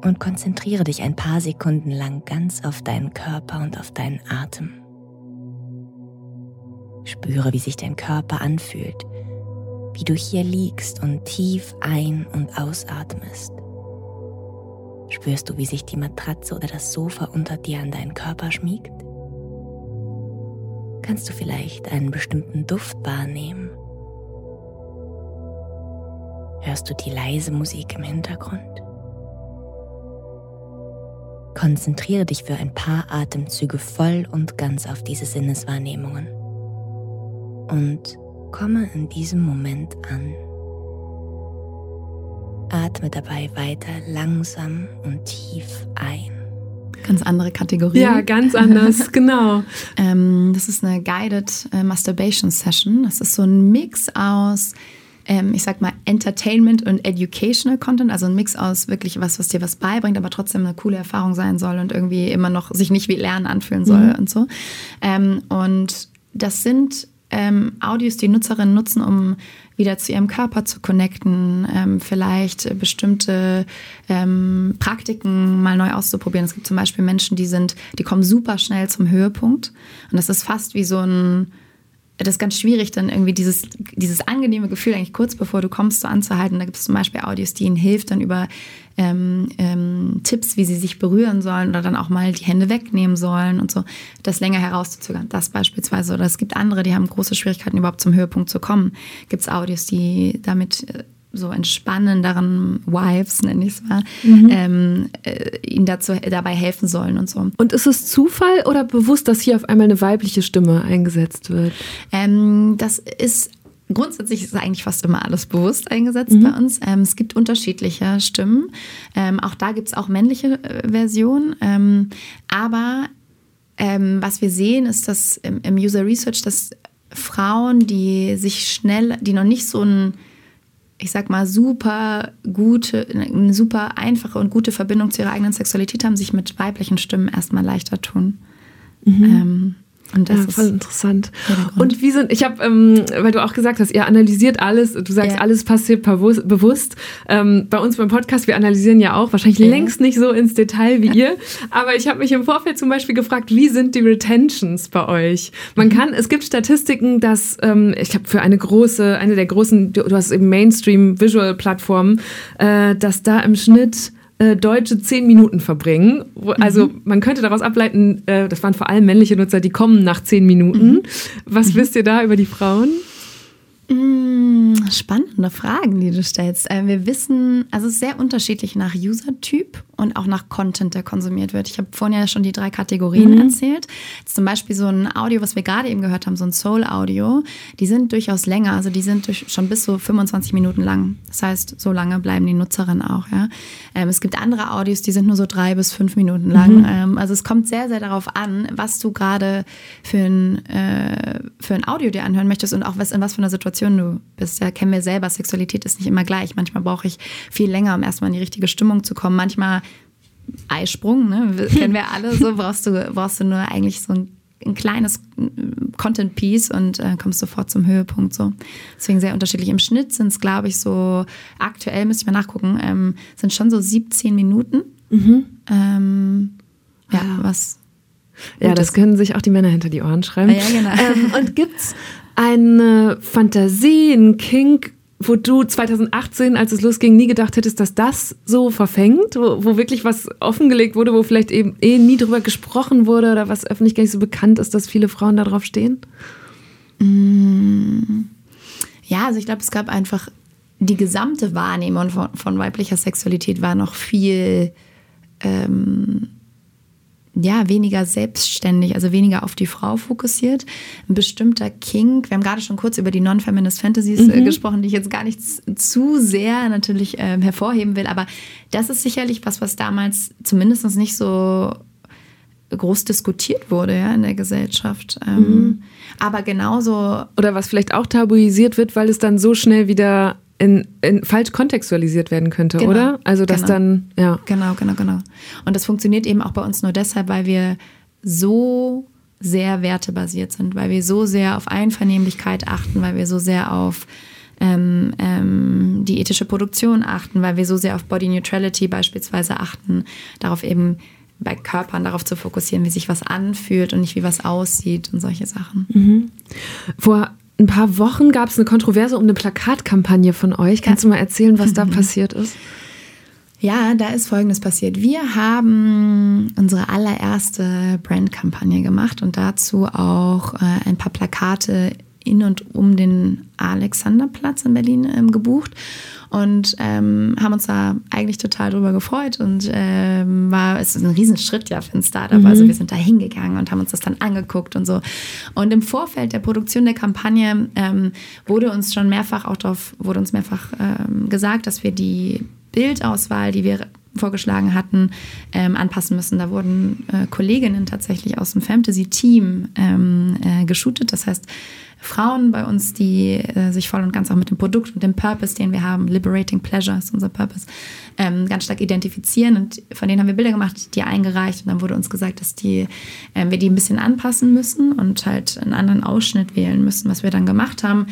und konzentriere dich ein paar Sekunden lang ganz auf deinen Körper und auf deinen Atem. Spüre, wie sich dein Körper anfühlt, wie du hier liegst und tief ein- und ausatmest. Spürst du, wie sich die Matratze oder das Sofa unter dir an deinen Körper schmiegt? kannst du vielleicht einen bestimmten Duft wahrnehmen. Hörst du die leise Musik im Hintergrund? Konzentriere dich für ein paar Atemzüge voll und ganz auf diese Sinneswahrnehmungen und komme in diesem Moment an. Atme dabei weiter langsam und tief ein. Ganz andere Kategorie. Ja, ganz anders, genau. ähm, das ist eine Guided äh, Masturbation Session. Das ist so ein Mix aus, ähm, ich sag mal, Entertainment und Educational Content. Also ein Mix aus wirklich was, was dir was beibringt, aber trotzdem eine coole Erfahrung sein soll und irgendwie immer noch sich nicht wie Lernen anfühlen soll mhm. und so. Ähm, und das sind ähm, Audios, die Nutzerinnen nutzen, um wieder zu ihrem Körper zu connecten, ähm, vielleicht bestimmte ähm, Praktiken mal neu auszuprobieren. Es gibt zum Beispiel Menschen, die sind, die kommen super schnell zum Höhepunkt und das ist fast wie so ein das ist ganz schwierig, dann irgendwie dieses, dieses angenehme Gefühl eigentlich kurz bevor du kommst, so anzuhalten. Da gibt es zum Beispiel Audios, die ihnen hilft, dann über ähm, ähm, Tipps, wie sie sich berühren sollen oder dann auch mal die Hände wegnehmen sollen und so, das länger herauszuzögern. Das beispielsweise. Oder es gibt andere, die haben große Schwierigkeiten, überhaupt zum Höhepunkt zu kommen. Gibt es Audios, die damit äh, so entspannenderen Wives, nenne ich es mal, mhm. ähm, äh, ihnen dazu, dabei helfen sollen und so. Und ist es Zufall oder bewusst, dass hier auf einmal eine weibliche Stimme eingesetzt wird? Ähm, das ist Grundsätzlich ist eigentlich fast immer alles bewusst eingesetzt mhm. bei uns. Ähm, es gibt unterschiedliche Stimmen. Ähm, auch da gibt es auch männliche äh, Versionen. Ähm, aber ähm, was wir sehen, ist, dass im, im User Research, dass Frauen, die sich schnell, die noch nicht so ein ich sag mal, super gute, eine super einfache und gute Verbindung zu ihrer eigenen Sexualität haben, sich mit weiblichen Stimmen erstmal leichter tun. Mhm. Ähm, Und das ja, ist voll interessant. Und wie sind, ich habe, ähm, weil du auch gesagt hast, ihr analysiert alles, du sagst, Ja. alles passiert bewusst. bewusst. Ähm, bei uns beim Podcast, wir analysieren ja auch, wahrscheinlich Ja. längst nicht so ins Detail wie ihr, aber ich habe mich im Vorfeld zum Beispiel gefragt, wie sind die Retentions bei euch? Man Mhm. kann, es gibt Statistiken, dass, ähm, ich habe für eine große, eine der großen, du, du hast eben Mainstream-Visual-Plattformen, äh, dass da im Schnitt äh, Deutsche zehn Minuten verbringen. Also man könnte daraus ableiten, äh, das waren vor allem männliche Nutzer, die kommen nach zehn Minuten. Was wisst ihr da über die Frauen? Mm, Spannende Fragen, die du stellst. Äh, Wir wissen, also es ist sehr unterschiedlich nach User-Typ und auch nach Content, der konsumiert wird. Ich habe vorhin ja schon die drei Kategorien erzählt. Jetzt zum Beispiel so ein Audio, was wir gerade eben gehört haben, so ein Soul-Audio, die sind durchaus länger, also die sind durch, schon bis so 25 Minuten lang. Das heißt, so lange bleiben die Nutzerinnen auch. Ja? Ähm, es gibt andere Audios, die sind nur so drei bis fünf Minuten lang. Ähm, also es kommt sehr, sehr darauf an, was du gerade für ein, äh, für ein Audio dir anhören möchtest und auch was, in was für einer Situation du bist. Ja, kennen wir selber, Sexualität ist nicht immer gleich. Manchmal brauche ich viel länger, um erstmal in die richtige Stimmung zu kommen. Manchmal Eisprung, ne? Wir- kennen wir alle so, brauchst du, brauchst du nur eigentlich so ein, ein kleines Content-Piece und äh, kommst sofort zum Höhepunkt. So. Deswegen sehr unterschiedlich. Im Schnitt sind es, glaube ich, so, aktuell müsste ich mal nachgucken, ähm, sind schon so 17 Minuten. Ähm, ja, was. Ja, das ist. können sich auch die Männer hinter die Ohren schreiben. Ah, ja, genau. ähm, und gibt's eine Fantasie, einen Kink, wo du 2018, als es losging, nie gedacht hättest, dass das so verfängt, wo, wo wirklich was offengelegt wurde, wo vielleicht eben eh nie drüber gesprochen wurde oder was öffentlich gar nicht so bekannt ist, dass viele Frauen da drauf stehen? Ja, also ich glaube, es gab einfach die gesamte Wahrnehmung von, von weiblicher Sexualität war noch viel ähm, ja, weniger selbstständig, also weniger auf die Frau fokussiert. Ein bestimmter Kink, wir haben gerade schon kurz über die Non-Feminist Fantasies äh, gesprochen, die ich jetzt gar nicht zu sehr natürlich ähm, hervorheben will, aber das ist sicherlich was, was damals zumindest nicht so groß diskutiert wurde ja, in der Gesellschaft. Ähm, Aber genauso Oder was vielleicht auch tabuisiert wird, weil es dann so schnell wieder in, in falsch kontextualisiert werden könnte, Genau. oder? Also dass Genau. dann, ja. Genau, genau, genau. Und das funktioniert eben auch bei uns nur deshalb, weil wir so sehr wertebasiert sind, weil wir so sehr auf Einvernehmlichkeit achten, weil wir so sehr auf ähm, ähm, die ethische Produktion achten, weil wir so sehr auf Body Neutrality beispielsweise achten, darauf eben bei Körpern darauf zu fokussieren, wie sich was anfühlt und nicht wie was aussieht und solche Sachen. Vor ein paar Wochen gab es eine Kontroverse um eine Plakatkampagne von euch. Kannst du mal erzählen, was da passiert ist? Ja, da ist Folgendes passiert. Wir haben unsere allererste Brandkampagne gemacht und dazu auch äh, ein paar Plakate in und um den Alexanderplatz in Berlin ähm, gebucht und ähm, haben uns da eigentlich total drüber gefreut und ähm, war es ist ein Riesenschritt ja für ein Startup. Also wir sind da hingegangen und haben uns das dann angeguckt und so. Und im Vorfeld der Produktion der Kampagne ähm, wurde uns schon mehrfach auch darauf wurde uns mehrfach ähm, gesagt, dass wir die Bildauswahl, die wir vorgeschlagen hatten, ähm, anpassen müssen. Da wurden äh, Kolleginnen tatsächlich aus dem Fantasy-Team ähm, äh, geshootet. Das heißt, Frauen bei uns, die äh, sich voll und ganz auch mit dem Produkt und dem Purpose, den wir haben, Liberating Pleasure ist unser Purpose, ähm, ganz stark identifizieren. Und von denen haben wir Bilder gemacht, die eingereicht. Und dann wurde uns gesagt, dass die, ähm, wir die ein bisschen anpassen müssen und halt einen anderen Ausschnitt wählen müssen, was wir dann gemacht haben.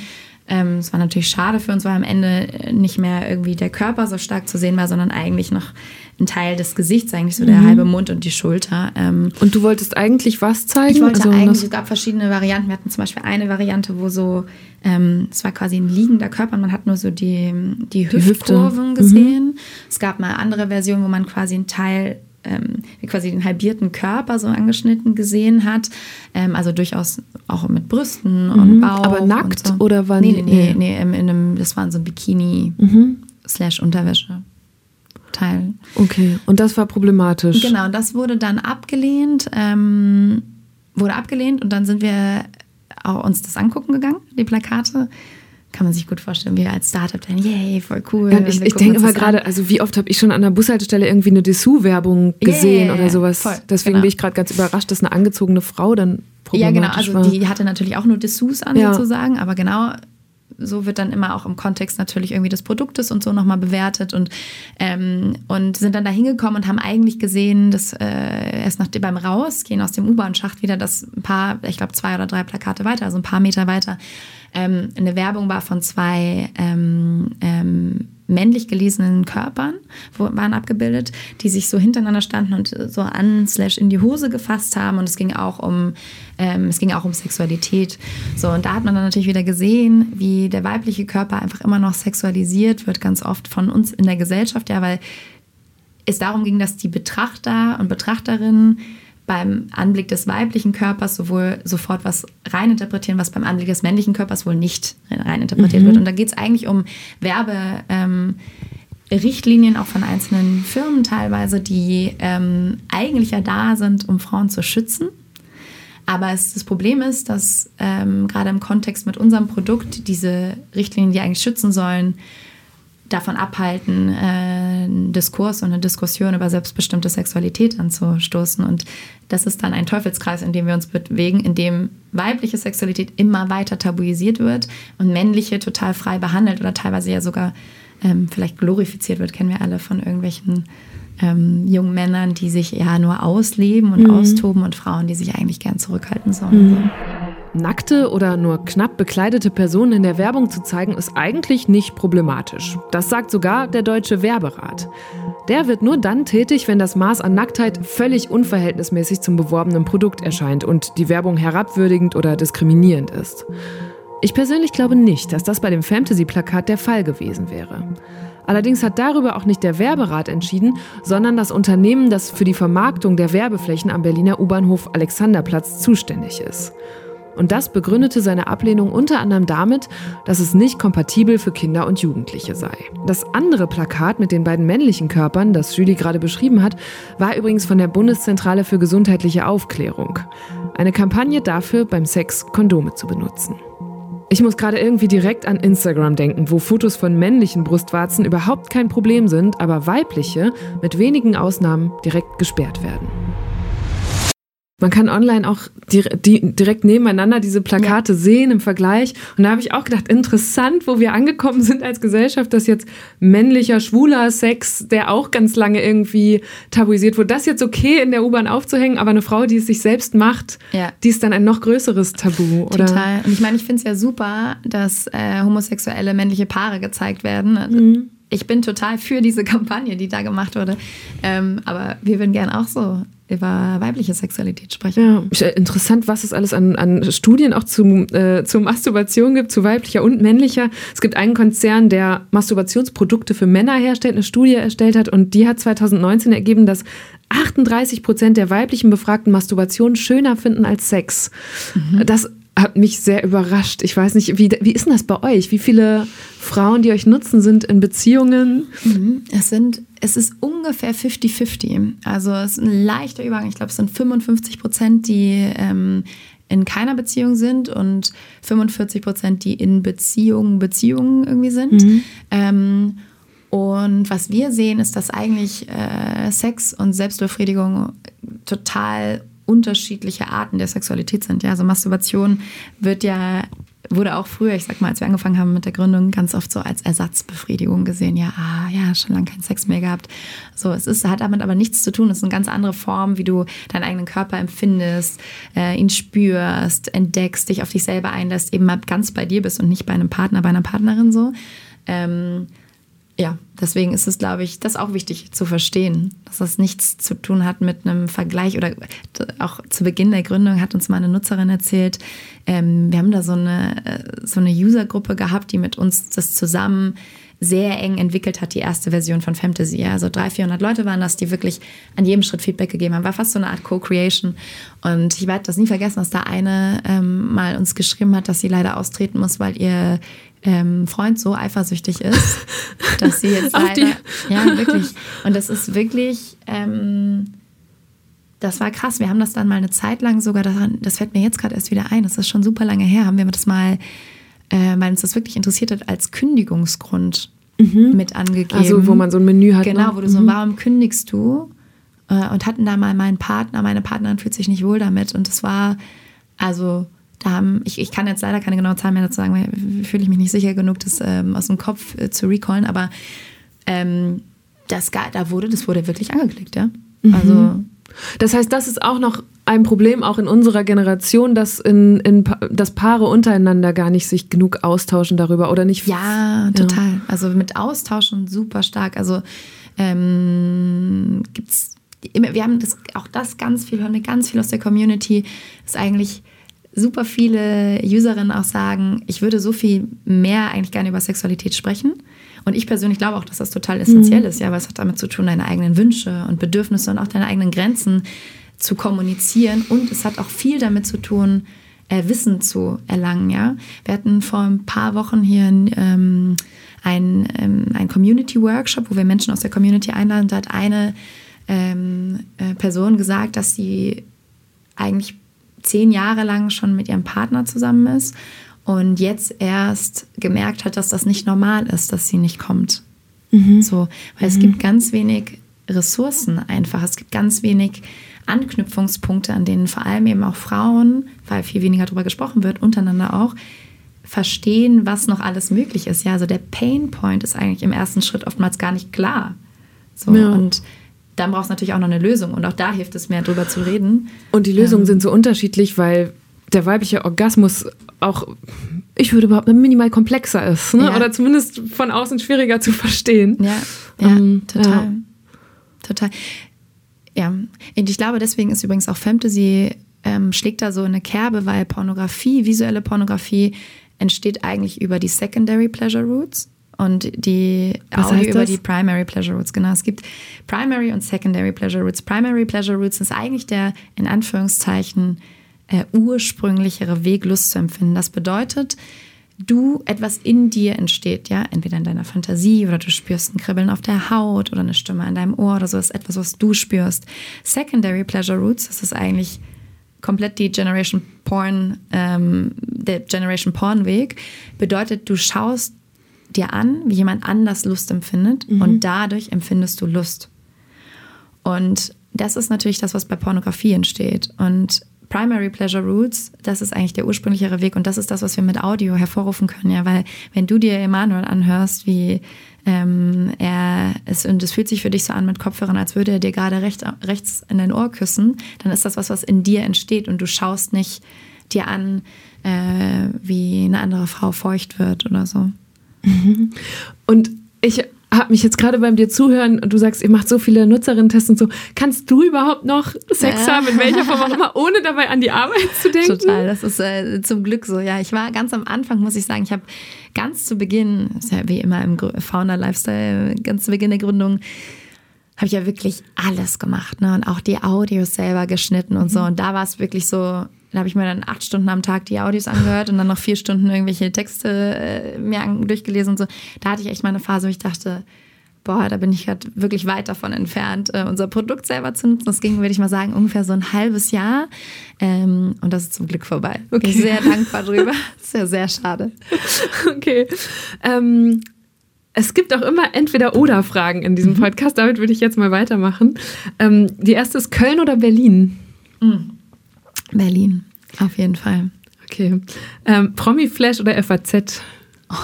Ähm, Es war natürlich schade für uns, weil am Ende nicht mehr irgendwie der Körper so stark zu sehen war, sondern eigentlich noch ein Teil des Gesichts, eigentlich so der halbe Mund und die Schulter. Ähm, Und du wolltest eigentlich was zeigen? ich wollte Also, eigentlich, es gab verschiedene Varianten. Wir hatten zum Beispiel eine Variante, wo so, ähm, es war quasi ein liegender Körper und man hat nur so die, die. Hüftkurven gesehen. Es gab mal andere Versionen, wo man quasi einen Teil, ähm, quasi den halbierten Körper so angeschnitten gesehen hat. Ähm, also durchaus auch mit Brüsten und Bauch. Aber nackt so. oder waren nee, die- nee, nee, nee, in, in einem, das waren so Bikini slash Unterwäsche. Teil. okay, und das war problematisch. Genau, und das wurde dann abgelehnt, ähm, wurde abgelehnt und dann sind wir auch uns das angucken gegangen, die Plakate. Kann man sich gut vorstellen, wir als Startup dann, yay, voll cool. Ja, ich ich denke immer gerade, also wie oft habe ich schon an der Bushaltestelle irgendwie eine Dessous-Werbung gesehen ja, oder sowas. voll, Deswegen genau. bin ich gerade ganz überrascht, dass eine angezogene Frau dann Ja, genau, problematisch also war. die hatte natürlich auch nur Dessous an Ja. sozusagen, aber genau so wird dann immer auch im Kontext natürlich irgendwie des Produktes und so nochmal bewertet und, ähm, und sind dann da hingekommen und haben eigentlich gesehen, dass äh, erst nach, beim Rausgehen aus dem U-Bahn-Schacht wieder das ein paar, ich glaube zwei oder drei Plakate weiter, also ein paar Meter weiter, ähm, eine Werbung war von zwei ähm, ähm, männlich gelesenen Körpern waren abgebildet, die sich so hintereinander standen und so an slash in die Hose gefasst haben. Und es ging auch um, ähm, es ging auch um Sexualität. So, und da hat man dann natürlich wieder gesehen, wie der weibliche Körper einfach immer noch sexualisiert wird, ganz oft von uns in der Gesellschaft, ja, weil es darum ging, dass die Betrachter und Betrachterinnen beim Anblick des weiblichen Körpers sowohl sofort was reininterpretieren, was beim Anblick des männlichen Körpers wohl nicht reininterpretiert mhm. wird. Und da geht es eigentlich um Werberichtlinien ähm, auch von einzelnen Firmen teilweise, die ähm, eigentlich ja da sind, um Frauen zu schützen. Aber es, das Problem ist, dass ähm, gerade im Kontext mit unserem Produkt diese Richtlinien, die eigentlich schützen sollen, davon abhalten, äh, einen Diskurs und eine Diskussion über selbstbestimmte Sexualität anzustoßen. Und das ist dann ein Teufelskreis, in dem wir uns bewegen, in dem weibliche Sexualität immer weiter tabuisiert wird und männliche total frei behandelt oder teilweise ja sogar ähm, vielleicht glorifiziert wird, kennen wir alle von irgendwelchen ähm, jungen Männern, die sich ja nur ausleben und mhm. austoben und Frauen, die sich eigentlich gern zurückhalten sollen. Mhm. Nackte oder nur knapp bekleidete Personen in der Werbung zu zeigen, ist eigentlich nicht problematisch. Das sagt sogar der Deutsche Werberat. Der wird nur dann tätig, wenn das Maß an Nacktheit völlig unverhältnismäßig zum beworbenen Produkt erscheint und die Werbung herabwürdigend oder diskriminierend ist. Ich persönlich glaube nicht, dass das bei dem Fantasy-Plakat der Fall gewesen wäre. Allerdings hat darüber auch nicht der Werberat entschieden, sondern das Unternehmen, das für die Vermarktung der Werbeflächen am Berliner U-Bahnhof Alexanderplatz zuständig ist. Und das begründete seine Ablehnung unter anderem damit, dass es nicht kompatibel für Kinder und Jugendliche sei. Das andere Plakat mit den beiden männlichen Körpern, das Julie gerade beschrieben hat, war übrigens von der Bundeszentrale für gesundheitliche Aufklärung. Eine Kampagne dafür, beim Sex Kondome zu benutzen. Ich muss gerade irgendwie direkt an Instagram denken, wo Fotos von männlichen Brustwarzen überhaupt kein Problem sind, aber weibliche mit wenigen Ausnahmen direkt gesperrt werden. Man kann online auch direkt nebeneinander diese Plakate ja. sehen im Vergleich. Und da habe ich auch gedacht, interessant, wo wir angekommen sind als Gesellschaft, dass jetzt männlicher, schwuler Sex, der auch ganz lange irgendwie tabuisiert wurde, das jetzt okay in der U-Bahn aufzuhängen, aber eine Frau, die es sich selbst macht, ja. die ist dann ein noch größeres Tabu. Oder? Total. Und ich meine, ich finde es ja super, dass äh, homosexuelle männliche Paare gezeigt werden. Mhm. Ich bin total für diese Kampagne, die da gemacht wurde. Ähm, aber wir würden gern auch so über weibliche Sexualität sprechen. Ja, interessant, was es alles an, an Studien auch zu, äh, zur Masturbation gibt, zu weiblicher und männlicher. Es gibt einen Konzern, der Masturbationsprodukte für Männer herstellt, eine Studie erstellt hat und die hat 2019 ergeben, dass 38 Prozent der weiblichen Befragten Masturbation schöner finden als Sex. Mhm. Das hat mich sehr überrascht. Ich weiß nicht, wie, wie ist denn das bei euch? Wie viele Frauen, die euch nutzen, sind in Beziehungen? Mhm. Es sind, es ist ungefähr 50-50. Also es ist ein leichter Übergang. Ich glaube, es sind 55 Prozent, die ähm, in keiner Beziehung sind und 45 Prozent, die in Beziehungen, Beziehungen irgendwie sind. Mhm. Ähm, und was wir sehen, ist, dass eigentlich äh, Sex und Selbstbefriedigung total unterschiedliche Arten der Sexualität sind. Ja, also Masturbation wird ja wurde auch früher, ich sag mal, als wir angefangen haben mit der Gründung, ganz oft so als Ersatzbefriedigung gesehen. Ja, ah, ja, schon lange keinen Sex mehr gehabt. So, es ist, hat damit aber nichts zu tun. Es ist eine ganz andere Form, wie du deinen eigenen Körper empfindest, äh, ihn spürst, entdeckst, dich auf dich selber einlässt, eben mal ganz bei dir bist und nicht bei einem Partner, bei einer Partnerin so. Ähm, ja, deswegen ist es, glaube ich, das auch wichtig zu verstehen, dass das nichts zu tun hat mit einem Vergleich oder auch zu Beginn der Gründung hat uns mal eine Nutzerin erzählt, ähm, wir haben da so eine, äh, so eine Usergruppe gehabt, die mit uns das zusammen sehr eng entwickelt hat, die erste Version von Fantasy. Also 300, 400 Leute waren das, die wirklich an jedem Schritt Feedback gegeben haben. War fast so eine Art Co-Creation. Und ich werde das nie vergessen, dass da eine ähm, mal uns geschrieben hat, dass sie leider austreten muss, weil ihr ähm, Freund so eifersüchtig ist, dass sie jetzt leider, ja wirklich, und das ist wirklich, ähm, das war krass. Wir haben das dann mal eine Zeit lang sogar, daran, das fällt mir jetzt gerade erst wieder ein, das ist schon super lange her, haben wir das mal, äh, weil uns das wirklich interessiert hat, als Kündigungsgrund mhm. mit angegeben. Also wo man so ein Menü hat. Genau, ne? wo du mhm. so, warum kündigst du? Äh, und hatten da mal meinen Partner, meine Partnerin fühlt sich nicht wohl damit und das war, also Da haben, ich, ich kann jetzt leider keine genaue Zahl mehr dazu sagen, weil fühle ich mich nicht sicher genug, das ähm, aus dem Kopf äh, zu recallen, aber ähm, das, da wurde, das wurde wirklich angeklickt, ja. Mhm. Also das heißt, das ist auch noch ein Problem, auch in unserer Generation, dass, in, in, dass Paare untereinander gar nicht sich genug austauschen darüber oder nicht. Ja, total. Ja. Also mit Austauschen super stark. Also ähm, gibt's wir haben das, auch das ganz viel, hören wir ganz viel aus der Community, dass eigentlich super viele Userinnen auch sagen, ich würde so viel mehr eigentlich gerne über Sexualität sprechen. Und ich persönlich glaube auch, dass das total essentiell mhm. ist, ja, weil es hat damit zu tun, deine eigenen Wünsche und Bedürfnisse und auch deine eigenen Grenzen zu kommunizieren. Und es hat auch viel damit zu tun, äh, Wissen zu erlangen, ja. Wir hatten vor ein paar Wochen hier ähm, ein, ähm, ein Community-Workshop, wo wir Menschen aus der Community einladen. Da hat eine ähm, äh, Person gesagt, dass sie eigentlich zehn Jahre lang schon mit ihrem Partner zusammen ist und jetzt erst gemerkt hat, dass das nicht normal ist, dass sie nicht kommt. Mhm. So, weil mhm. es gibt ganz wenig Ressourcen einfach. Es gibt ganz wenig Anknüpfungspunkte, an denen vor allem eben auch Frauen, weil viel weniger darüber gesprochen wird, untereinander auch, verstehen, was noch alles möglich ist. Ja, also der Pain Point ist eigentlich im ersten Schritt oftmals gar nicht klar. So, ja. und dann brauchst du natürlich auch noch eine Lösung. Und auch da hilft es mehr, darüber zu reden. Und die Lösungen ähm, sind so unterschiedlich, weil der weibliche Orgasmus auch, ich würde überhaupt minimal komplexer ist. Ne? Ja. Oder zumindest von außen schwieriger zu verstehen. Ja, ja ähm, total. Ja. Total. Ja, und ich glaube, deswegen ist übrigens auch Fantasy, ähm, schlägt da so eine Kerbe, weil Pornografie, visuelle Pornografie, entsteht eigentlich über die Secondary Pleasure Routes und die Was Audio über die Primary Pleasure Routes. Genau, es gibt Primary und Secondary Pleasure Routes. Primary Pleasure Routes ist eigentlich der, in Anführungszeichen, äh, ursprünglichere Weg, Lust zu empfinden. Das bedeutet, du etwas in dir entsteht, ja, entweder in deiner Fantasie oder du spürst ein Kribbeln auf der Haut oder eine Stimme in deinem Ohr oder so, ist etwas, was du spürst. Secondary Pleasure Roots, das ist eigentlich komplett die Generation Porn, ähm, der Generation Porn Weg, bedeutet, du schaust dir an, wie jemand anders Lust empfindet mhm. und dadurch empfindest du Lust. Und das ist natürlich das, was bei Pornografie entsteht. Und Primary Pleasure Roots, das ist eigentlich der ursprünglichere Weg und das ist das, was wir mit Audio hervorrufen können, ja, weil wenn du dir Emanuel anhörst, wie ähm, er es und es fühlt sich für dich so an mit Kopfhörern, als würde er dir gerade recht, rechts in dein Ohr küssen, dann ist das was, was in dir entsteht und du schaust nicht dir an, äh, wie eine andere Frau feucht wird oder so. Und ich habe mich jetzt gerade beim dir zuhören und du sagst, ihr macht so viele Nutzerinnen-Tests und so. Kannst du überhaupt noch Sex ja. haben, in welcher Form auch immer, ohne dabei an die Arbeit zu denken? Total, das ist äh, zum Glück so. Ja, ich war ganz am Anfang, muss ich sagen, ich habe ganz zu Beginn, ist ja wie immer im Fauna-Lifestyle, ganz zu Beginn der Gründung, habe ich ja wirklich alles gemacht ne? und auch die Audios selber geschnitten und so. Mhm. Und da war es wirklich so, da habe ich mir dann acht Stunden am Tag die Audios angehört und dann noch vier Stunden irgendwelche Texte äh, mir durchgelesen und so. Da hatte ich echt mal eine Phase, wo ich dachte, boah, da bin ich gerade wirklich weit davon entfernt, äh, unser Produkt selber zu nutzen. Das ging, würde ich mal sagen, ungefähr so ein halbes Jahr. Ähm, und das ist zum Glück vorbei. Okay. Bin ich sehr dankbar drüber. Das ist ja sehr schade. Okay. Ähm, es gibt auch immer Entweder-Oder-Fragen in diesem mhm. Podcast. Damit würde ich jetzt mal weitermachen. Ähm, die erste ist Köln oder Berlin? Mhm. Berlin, auf jeden Fall. Okay. Ähm, Promi-Flash oder FAZ? Oh,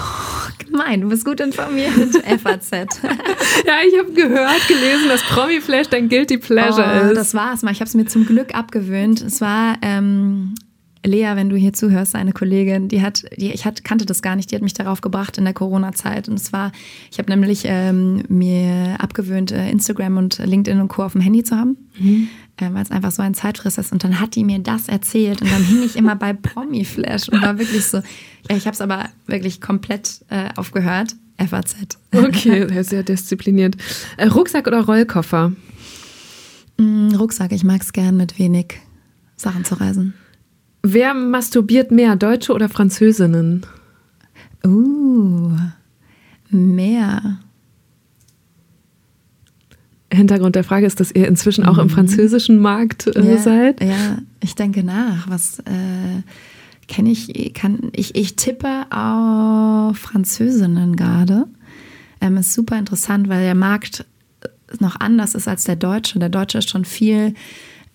gemein, du bist gut informiert. FAZ. ja, ich habe gehört, gelesen, dass Promi-Flash dein Guilty Pleasure oh, ist. Das war es mal. Ich habe es mir zum Glück abgewöhnt. Es war ähm, Lea, wenn du hier zuhörst, eine Kollegin, die hat, die, ich hat, kannte das gar nicht, die hat mich darauf gebracht in der Corona-Zeit. Und es war, ich habe nämlich ähm, mir abgewöhnt, äh, Instagram und LinkedIn und Co. auf dem Handy zu haben, mhm. Äh, weil es einfach so ein Zeitfriss ist. Und dann hat die mir das erzählt und dann hing ich immer bei Promi-Flash und war wirklich so, ja, ich habe es aber wirklich komplett äh, aufgehört. FAZ. Okay, sehr diszipliniert. Äh, Rucksack oder Rollkoffer? Mm, Rucksack, ich mag es gern mit wenig Sachen zu reisen. Wer masturbiert mehr, Deutsche oder Französinnen? Uh, mehr. Hintergrund der Frage ist, dass ihr inzwischen auch im mhm. französischen Markt äh, ja, seid. Ja, ich denke nach. Was äh, kenne ich? Kann ich? Ich tippe auf Französinnen gerade. Ähm, ist super interessant, weil der Markt noch anders ist als der Deutsche. Der Deutsche ist schon viel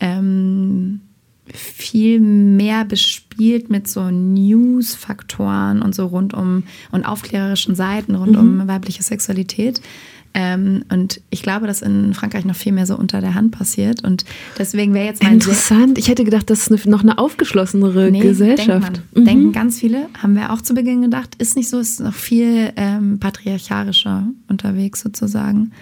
ähm, viel mehr bespielt mit so News-Faktoren und so rund um und aufklärerischen Seiten rund Mhm. um weibliche Sexualität. Ähm, und ich glaube, dass in Frankreich noch viel mehr so unter der Hand passiert. Und deswegen wäre jetzt mein Interessant. Ich hätte gedacht, das ist noch eine aufgeschlossenere Nee, Gesellschaft. Denkt, man. Mhm. denken ganz viele, haben wir auch zu Beginn gedacht, ist nicht so, ist noch viel ähm, patriarchalischer unterwegs sozusagen.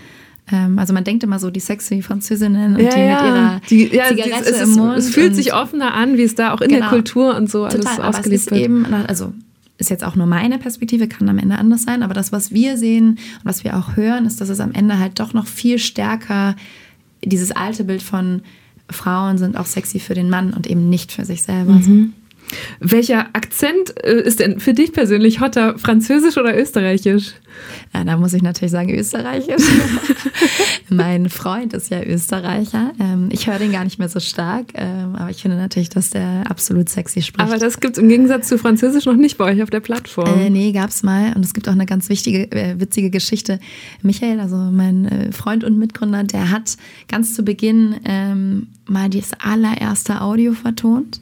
Ähm, also man denkt immer so, die sexy Französinnen und ja, die ja. mit ihrer Die- ja, Zigarette es, ist, im Mund. es fühlt sich offener an, wie es da auch in der Genau. Kultur und so alles Total, aber es ausgelebt ist wird. eben, also ist jetzt auch nur meine Perspektive, kann am Ende anders sein, aber das, was wir sehen und was wir auch hören, ist, dass es am Ende halt doch noch viel stärker dieses alte Bild von Frauen sind auch sexy für den Mann und eben nicht für sich selber. Mhm. Welcher Akzent äh, ist denn für dich persönlich hotter? Französisch oder österreichisch? Ja, da muss ich natürlich sagen, österreichisch. mein Freund ist ja Österreicher. Ähm, ich höre den gar nicht mehr so stark, ähm, aber ich finde natürlich, dass der absolut sexy spricht. Aber das gibt es im Gegensatz zu Französisch noch nicht bei euch auf der Plattform. Äh, nee, gab's mal. Und es gibt auch eine ganz wichtige, äh, witzige Geschichte. Michael, also mein äh, Freund und Mitgründer, der hat ganz zu Beginn ähm, mal das allererste Audio vertont.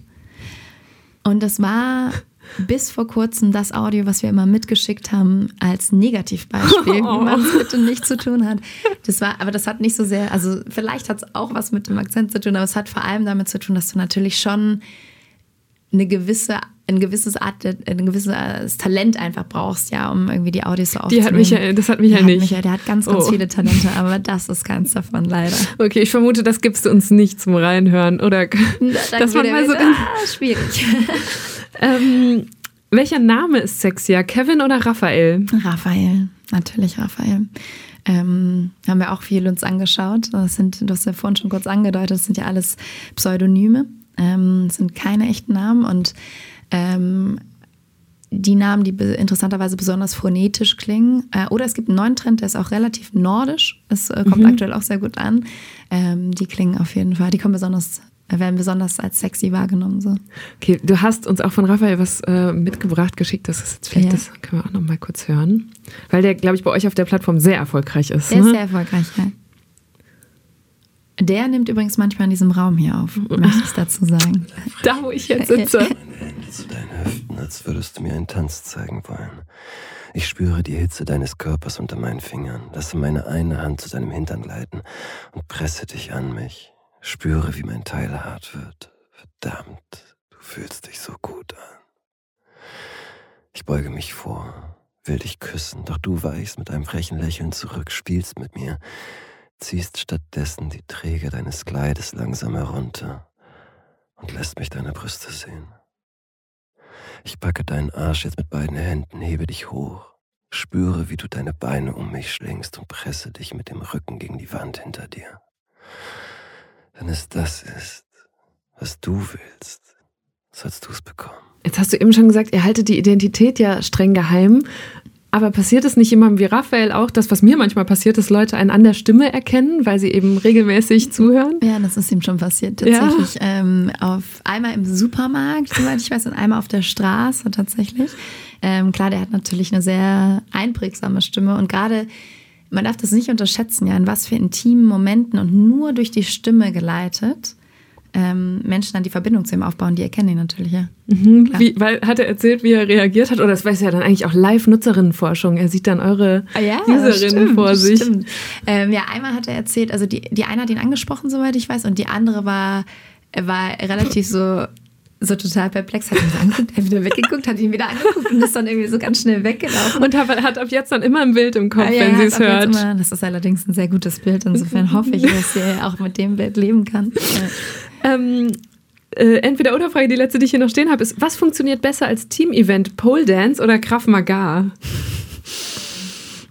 Und das war bis vor kurzem das Audio, was wir immer mitgeschickt haben als Negativbeispiel, wie man es bitte nicht zu tun hat. Das war, aber das hat nicht so sehr, also vielleicht hat es auch was mit dem Akzent zu tun, aber es hat vor allem damit zu tun, dass du natürlich schon eine gewisse, ein gewisses Art, ein gewisses Talent einfach brauchst, ja, um irgendwie die Audios so Die hat aufzunehmen. Michael, das hat Michael Der nicht. Michael, der hat ganz, ganz Oh. viele Talente, aber das ist keins davon, leider. Okay, ich vermute, das gibst du uns nicht zum Reinhören. Oder dass man mal so ganz, ah, schwierig. ähm, welcher Name ist sexier? Kevin oder Raphael? Raphael, natürlich Raphael. Ähm, haben wir auch viel uns angeschaut. Das sind, du hast ja vorhin schon kurz angedeutet, das sind ja alles Pseudonyme. Ähm, sind keine echten Namen und ähm, die Namen, die interessanterweise besonders phonetisch klingen. Äh, oder es gibt einen neuen Trend, der ist auch relativ nordisch. Das äh, kommt aktuell auch sehr gut an. Ähm, die klingen auf jeden Fall, die kommen besonders, äh, werden besonders als sexy wahrgenommen. So. Okay, du hast uns auch von Raphael was äh, mitgebracht, geschickt. Das ist jetzt vielleicht, Ja. das können wir auch noch mal kurz hören. Weil der, glaube ich, bei euch auf der Plattform sehr erfolgreich ist. Der ne? ist sehr erfolgreich, ja. Der nimmt übrigens manchmal in diesem Raum hier auf, möchte ich dazu sagen. da, wo ich jetzt sitze. Meine Hände zu deinen Hüften, als würdest du mir einen Tanz zeigen wollen. Ich spüre die Hitze deines Körpers unter meinen Fingern, lasse meine eine Hand zu deinem Hintern gleiten und presse dich an mich. Spüre, wie mein Teil hart wird. Verdammt, du fühlst dich so gut an. Ich beuge mich vor, will dich küssen, doch du weichst mit einem frechen Lächeln zurück, spielst mit mir, ziehst stattdessen die Träger deines Kleides langsam herunter und lässt mich deine Brüste sehen. Ich packe deinen Arsch jetzt mit beiden Händen, hebe dich hoch, spüre, wie du deine Beine um mich schlingst und presse dich mit dem Rücken gegen die Wand hinter dir. Wenn es das ist, was du willst, sollst du es bekommen. Jetzt hast du eben schon gesagt, ihr haltet die Identität ja streng geheim. Aber passiert es nicht jemandem wie Raphael auch, das, was mir manchmal passiert, dass Leute einen an der Stimme erkennen, weil sie eben regelmäßig zuhören? Ja, das ist ihm schon passiert. Ja. Tatsächlich ähm, auf einmal im Supermarkt, soweit ich weiß, und einmal auf der Straße tatsächlich. Ähm, klar, der hat natürlich eine sehr einprägsame Stimme und gerade man darf das nicht unterschätzen, ja, in was für intimen Momenten und nur durch die Stimme geleitet ähm, Menschen dann die Verbindung zu ihm aufbauen, die erkennen ihn natürlich, ja. Klar. Wie, weil hat er erzählt, wie er reagiert hat? Oder das weiß ja dann eigentlich auch Live-Nutzerinnenforschung. Er sieht dann eure Userinnen vor sich. Ah Stimmt. Ähm, ja, einmal hat er erzählt, also die, die eine hat ihn angesprochen, soweit ich weiß, und die andere war, war relativ so, so total perplex, hat ihn so angeguckt, hat wieder weggeguckt, hat ihn wieder angeguckt und ist dann irgendwie so ganz schnell weggelaufen. Und hat, hat ab jetzt dann immer ein Bild im Kopf, Ah, ja, wenn sie es hört. Immer, das ist allerdings ein sehr gutes Bild, insofern hoffe ich, dass sie auch mit dem Bild leben kann. Ähm, äh, entweder oder Frage, die letzte, die ich hier noch stehen habe, ist, was funktioniert besser als Team-Event? Pole Dance oder Krav Maga?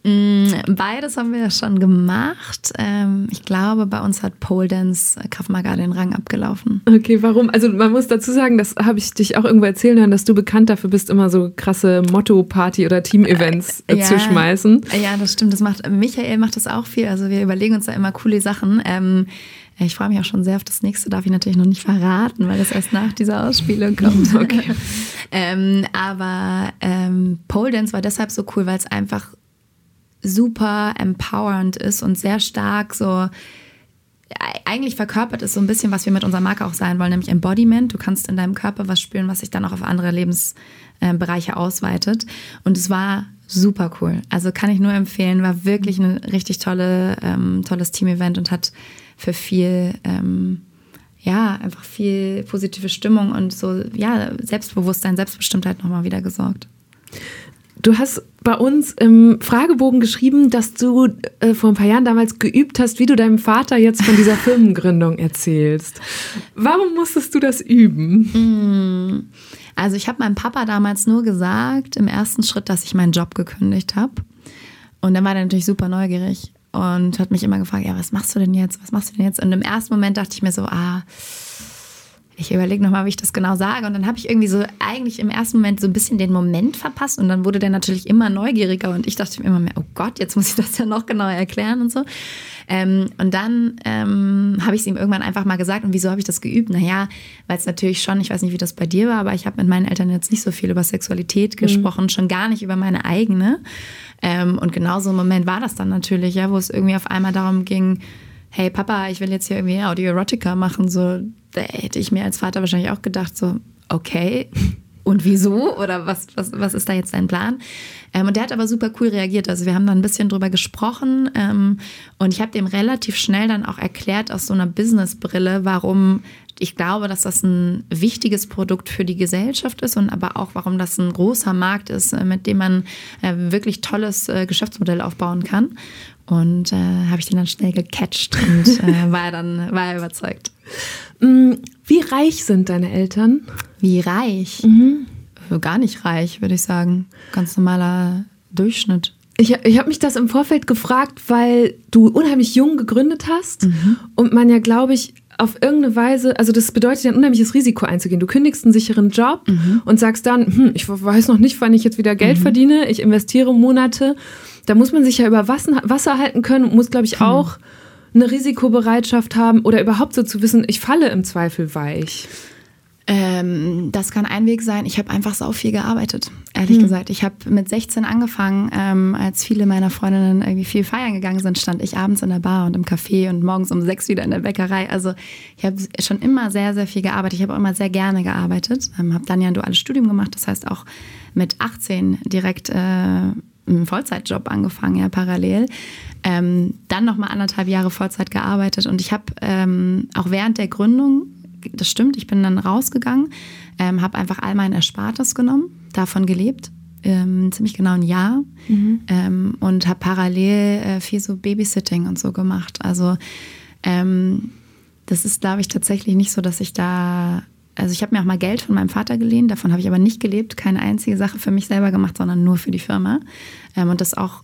Mm, Beides haben wir ja schon gemacht. Ähm, ich glaube, bei uns hat Pole Dance äh, Krav Maga den Rang abgelaufen. Okay, warum? Also man muss dazu sagen, das habe ich dich auch irgendwo erzählen hören, dass du bekannt dafür bist, immer so krasse Motto-Party- oder Team-Events äh, Ja. zu schmeißen. Ja, das stimmt. Das macht Michael macht das auch viel. Also wir überlegen uns da immer coole Sachen. Ähm, ich freue mich auch schon sehr auf das nächste. Darf ich natürlich noch nicht verraten, weil das erst nach dieser Ausspielung kommt. Okay. ähm, aber ähm, Pole Dance war deshalb so cool, weil es einfach super empowernd ist und sehr stark so eigentlich verkörpert es so ein bisschen, was wir mit unserer Marke auch sein wollen, nämlich Embodiment. Du kannst in deinem Körper was spüren, was sich dann auch auf andere Lebensbereiche ausweitet. Und es war super cool. Also kann ich nur empfehlen, war wirklich ein richtig tolle, ähm, tolles Team-Event und hat für viel, ähm, ja, einfach viel positive Stimmung und so, ja, Selbstbewusstsein, Selbstbestimmtheit nochmal wieder gesorgt. Du hast bei uns im Fragebogen geschrieben, dass du äh, vor ein paar Jahren damals geübt hast, wie du deinem Vater jetzt von dieser Firmengründung erzählst. Warum musstest du das üben? Mm. Also ich habe meinem Papa damals nur gesagt, im ersten Schritt, dass ich meinen Job gekündigt habe. Und dann war er natürlich super neugierig und hat mich immer gefragt, ja, was machst du denn jetzt? Was machst du denn jetzt? Und im ersten Moment dachte ich mir so, ah, ich überlege nochmal, wie ich das genau sage. Und dann habe ich irgendwie so eigentlich im ersten Moment so ein bisschen den Moment verpasst. Und dann wurde der natürlich immer neugieriger. Und ich dachte mir immer mehr, oh Gott, jetzt muss ich das ja noch genauer erklären und so. Ähm, und dann ähm, habe ich es ihm irgendwann einfach mal gesagt. Und wieso habe ich das geübt? Naja, weil es natürlich schon, ich weiß nicht, wie das bei dir war, aber ich habe mit meinen Eltern jetzt nicht so viel über Sexualität mhm. gesprochen, mhm. schon gar nicht über meine eigene. Ähm, und genau so ein Moment war das dann natürlich, ja, wo es irgendwie auf einmal darum ging, hey Papa, ich will jetzt hier irgendwie Audio-Erotica machen, so, da hätte ich mir als Vater wahrscheinlich auch gedacht, so, okay, und wieso? Oder was, was, was ist da jetzt dein Plan? Ähm, und der hat aber super cool reagiert. Also wir haben da ein bisschen drüber gesprochen ähm, und ich habe dem relativ schnell dann auch erklärt aus so einer Businessbrille, warum ich glaube, dass das ein wichtiges Produkt für die Gesellschaft ist und aber auch, warum das ein großer Markt ist, äh, mit dem man äh, wirklich tolles äh, Geschäftsmodell aufbauen kann. Und äh, habe ich den dann schnell gecatcht und äh, war dann war er überzeugt. Mm, wie reich sind deine Eltern? Wie reich? Mhm. Äh, gar nicht reich, würde ich sagen. Ganz normaler Durchschnitt. Ich, ich habe mich das im Vorfeld gefragt, weil du unheimlich jung gegründet hast mhm. und man ja, glaube ich, auf irgendeine Weise, also das bedeutet ja ein unheimliches Risiko einzugehen. Du kündigst einen sicheren Job mhm. und sagst dann, hm, ich weiß noch nicht, wann ich jetzt wieder Geld mhm. verdiene, ich investiere Monate da muss man sich ja über Wasser halten können und muss, glaube ich, auch eine Risikobereitschaft haben oder überhaupt so zu wissen, ich falle im Zweifel weich. Ähm, das kann ein Weg sein. Ich habe einfach sau viel gearbeitet, ehrlich hm. gesagt. Ich habe mit 16 angefangen, ähm, als viele meiner Freundinnen irgendwie viel feiern gegangen sind, stand ich abends in der Bar und im Café und morgens um sechs wieder in der Bäckerei. Also ich habe schon immer sehr, sehr viel gearbeitet. Ich habe auch immer sehr gerne gearbeitet. Ähm, habe dann ja ein duales Studium gemacht, das heißt auch mit 18 direkt äh, einen Vollzeitjob angefangen, ja, parallel. Ähm, dann nochmal anderthalb Jahre Vollzeit gearbeitet und ich habe ähm, auch während der Gründung, das stimmt, ich bin dann rausgegangen, ähm, habe einfach all mein Erspartes genommen, davon gelebt, ähm, ziemlich genau ein Jahr mhm. ähm, und habe parallel äh, viel so Babysitting und so gemacht. Also ähm, das ist, glaube ich, tatsächlich nicht so, dass ich da also ich habe mir auch mal Geld von meinem Vater geliehen, davon habe ich aber nicht gelebt, keine einzige Sache für mich selber gemacht, sondern nur für die Firma. Ähm, und das auch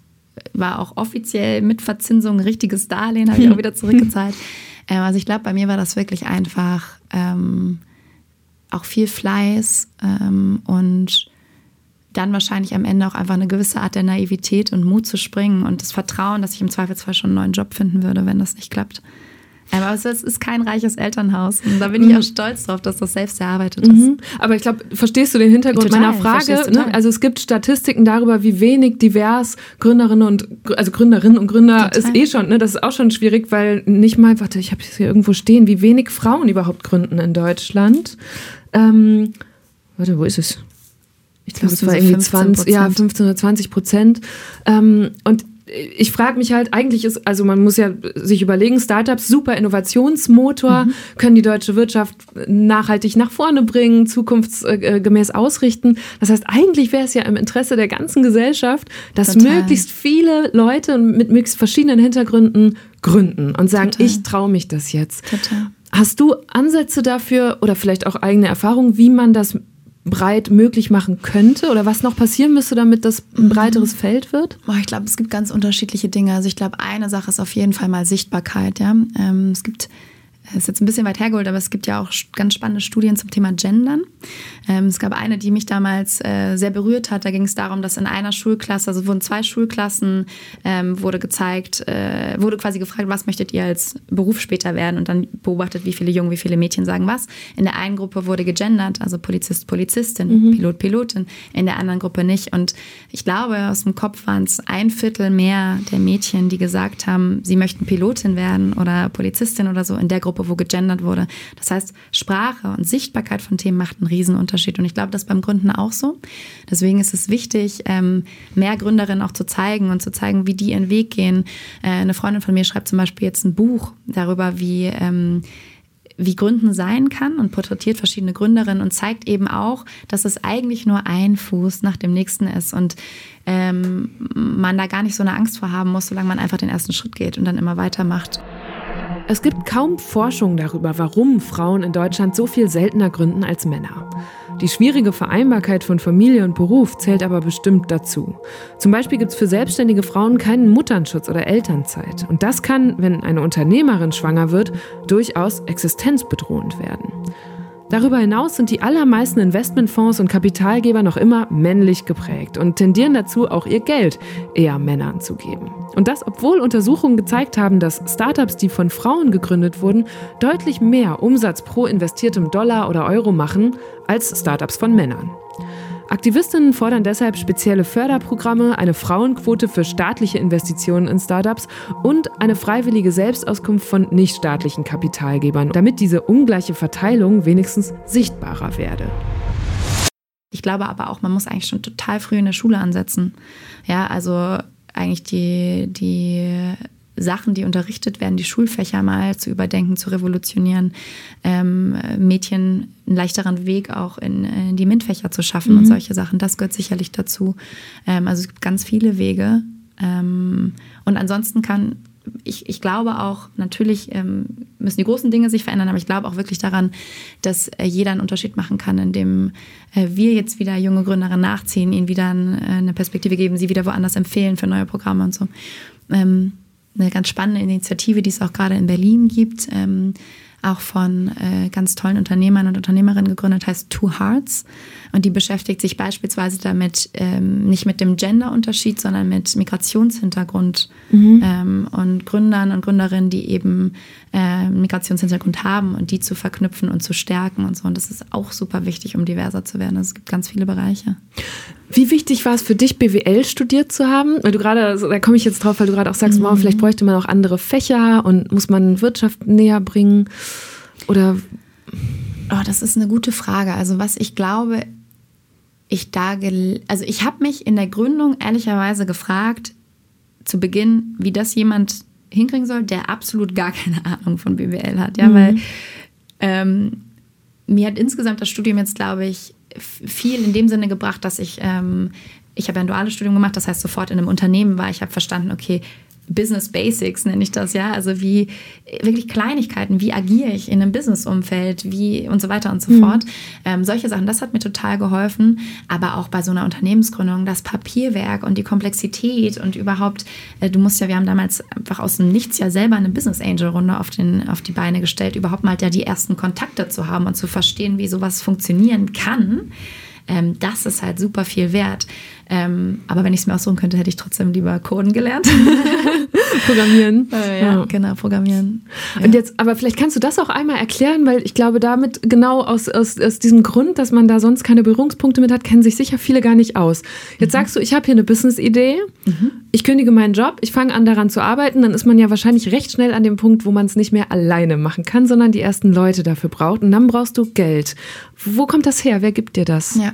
war auch offiziell mit Verzinsung ein richtiges Darlehen, habe ich auch wieder zurückgezahlt. Ähm, also ich glaube, bei mir war das wirklich einfach ähm, auch viel Fleiß ähm, und dann wahrscheinlich am Ende auch einfach eine gewisse Art der Naivität und Mut zu springen und das Vertrauen, dass ich im Zweifelsfall schon einen neuen Job finden würde, wenn das nicht klappt. Aber es ist kein reiches Elternhaus. Und da bin ich mhm. auch stolz drauf, dass das selbst erarbeitet ist. Mhm. Aber ich glaube, verstehst du den Hintergrund total, meiner Frage? Ne? Also es gibt Statistiken darüber, wie wenig divers Gründerinnen und also Gründerinnen und Gründer total. ist eh schon, ne? Das ist auch schon schwierig, weil nicht mal, warte, ich habe es hier irgendwo stehen, wie wenig Frauen überhaupt gründen in Deutschland. Ähm, warte, wo ist es? Ich glaube, es war irgendwie 20, ja, 15 oder 20 Prozent. Ähm, und ich frage mich halt, eigentlich ist, also man muss ja sich überlegen, Startups, super Innovationsmotor, mhm. können die deutsche Wirtschaft nachhaltig nach vorne bringen, zukunftsgemäß ausrichten. Das heißt, eigentlich wäre es ja im Interesse der ganzen Gesellschaft, dass Total. möglichst viele Leute mit möglichst verschiedenen Hintergründen gründen und sagen, Total. ich traue mich das jetzt. Total. Hast du Ansätze dafür oder vielleicht auch eigene Erfahrungen, wie man das breit möglich machen könnte oder was noch passieren müsste, damit das ein mhm. breiteres Feld wird? ich glaube, es gibt ganz unterschiedliche Dinge. Also ich glaube, eine Sache ist auf jeden Fall mal Sichtbarkeit. Ja? Ähm, es gibt, es ist jetzt ein bisschen weit hergeholt, aber es gibt ja auch ganz spannende Studien zum Thema Gendern. Ähm, es gab eine, die mich damals äh, sehr berührt hat. Da ging es darum, dass in einer Schulklasse, also wurden zwei Schulklassen, ähm, wurde gezeigt, äh, wurde quasi gefragt, was möchtet ihr als Beruf später werden? Und dann beobachtet, wie viele Jungen, wie viele Mädchen sagen was. In der einen Gruppe wurde gegendert, also Polizist, Polizistin, mhm. Pilot, Pilotin. In der anderen Gruppe nicht. Und ich glaube, aus dem Kopf waren es ein Viertel mehr der Mädchen, die gesagt haben, sie möchten Pilotin werden oder Polizistin oder so in der Gruppe, wo gegendert wurde. Das heißt, Sprache und Sichtbarkeit von Themen macht einen Riesenunterschied. Und ich glaube, das beim Gründen auch so. Deswegen ist es wichtig, ähm, mehr Gründerinnen auch zu zeigen und zu zeigen, wie die ihren Weg gehen. Äh, eine Freundin von mir schreibt zum Beispiel jetzt ein Buch darüber, wie ähm, wie Gründen sein kann und porträtiert verschiedene Gründerinnen und zeigt eben auch, dass es eigentlich nur ein Fuß nach dem nächsten ist und ähm, man da gar nicht so eine Angst vor haben muss, solange man einfach den ersten Schritt geht und dann immer weitermacht. Es gibt kaum Forschung darüber, warum Frauen in Deutschland so viel seltener gründen als Männer. Die schwierige Vereinbarkeit von Familie und Beruf zählt aber bestimmt dazu. Zum Beispiel gibt es für selbstständige Frauen keinen Mutternschutz oder Elternzeit. Und das kann, wenn eine Unternehmerin schwanger wird, durchaus existenzbedrohend werden. Darüber hinaus sind die allermeisten Investmentfonds und Kapitalgeber noch immer männlich geprägt und tendieren dazu, auch ihr Geld eher Männern zu geben. Und das, obwohl Untersuchungen gezeigt haben, dass Startups, die von Frauen gegründet wurden, deutlich mehr Umsatz pro investiertem Dollar oder Euro machen als Startups von Männern. Aktivistinnen fordern deshalb spezielle Förderprogramme, eine Frauenquote für staatliche Investitionen in Startups und eine freiwillige Selbstauskunft von nichtstaatlichen Kapitalgebern, damit diese ungleiche Verteilung wenigstens sichtbarer werde. Ich glaube aber auch, man muss eigentlich schon total früh in der Schule ansetzen. Ja, also eigentlich die, die Sachen, die unterrichtet werden, die Schulfächer mal zu überdenken, zu revolutionieren, ähm, Mädchen einen leichteren Weg auch in, in die MINT-Fächer zu schaffen mhm. und solche Sachen. Das gehört sicherlich dazu. Ähm, also es gibt ganz viele Wege. Ähm, und ansonsten kann ich, ich glaube auch, natürlich ähm, müssen die großen Dinge sich verändern, aber ich glaube auch wirklich daran, dass äh, jeder einen Unterschied machen kann, indem äh, wir jetzt wieder junge Gründerinnen nachziehen, ihnen wieder äh, eine Perspektive geben, sie wieder woanders empfehlen für neue Programme und so. Eine ganz spannende Initiative, die es auch gerade in Berlin gibt, ähm, auch von äh, ganz tollen Unternehmern und Unternehmerinnen gegründet, heißt Two Hearts. Und die beschäftigt sich beispielsweise damit, ähm, nicht mit dem Genderunterschied, sondern mit Migrationshintergrund mhm. ähm, und Gründern und Gründerinnen, die eben äh, Migrationshintergrund haben und die zu verknüpfen und zu stärken und so. Und das ist auch super wichtig, um diverser zu werden. Also es gibt ganz viele Bereiche. Wie wichtig war es für dich, BWL studiert zu haben? Weil du gerade, also da komme ich jetzt drauf, weil du gerade auch sagst, mhm. wow, vielleicht bräuchte man auch andere Fächer und muss man Wirtschaft näher bringen. Oder Oh, das ist eine gute Frage. Also was ich glaube, ich da, also ich habe mich in der Gründung ehrlicherweise gefragt, zu Beginn, wie das jemand hinkriegen soll, der absolut gar keine Ahnung von BWL hat. Ja, mhm. weil ähm, mir hat insgesamt das Studium jetzt, glaube ich, viel in dem Sinne gebracht, dass ich, ähm, ich habe ein duales Studium gemacht, das heißt sofort in einem Unternehmen war. Ich habe verstanden, okay, Business Basics nenne ich das ja. Also wie wirklich Kleinigkeiten, wie agiere ich in einem Businessumfeld, wie und so weiter und so mhm. fort. Ähm, solche Sachen, das hat mir total geholfen. Aber auch bei so einer Unternehmensgründung, das Papierwerk und die Komplexität und überhaupt, äh, du musst ja, wir haben damals einfach aus dem Nichts ja selber eine Business Angel Runde auf, den, auf die Beine gestellt, überhaupt mal ja die ersten Kontakte zu haben und zu verstehen, wie sowas funktionieren kann. Ähm, das ist halt super viel wert. Ähm, aber wenn ich es mir aussuchen könnte, hätte ich trotzdem lieber Coden gelernt. programmieren. Äh, ja, ja, genau, programmieren. Ja. Und jetzt, aber vielleicht kannst du das auch einmal erklären, weil ich glaube, damit genau aus, aus, aus diesem Grund, dass man da sonst keine Berührungspunkte mit hat, kennen sich sicher viele gar nicht aus. Jetzt mhm. sagst du, ich habe hier eine Business-Idee, mhm. ich kündige meinen Job, ich fange an daran zu arbeiten, dann ist man ja wahrscheinlich recht schnell an dem Punkt, wo man es nicht mehr alleine machen kann, sondern die ersten Leute dafür braucht und dann brauchst du Geld. Wo kommt das her? Wer gibt dir das? Ja.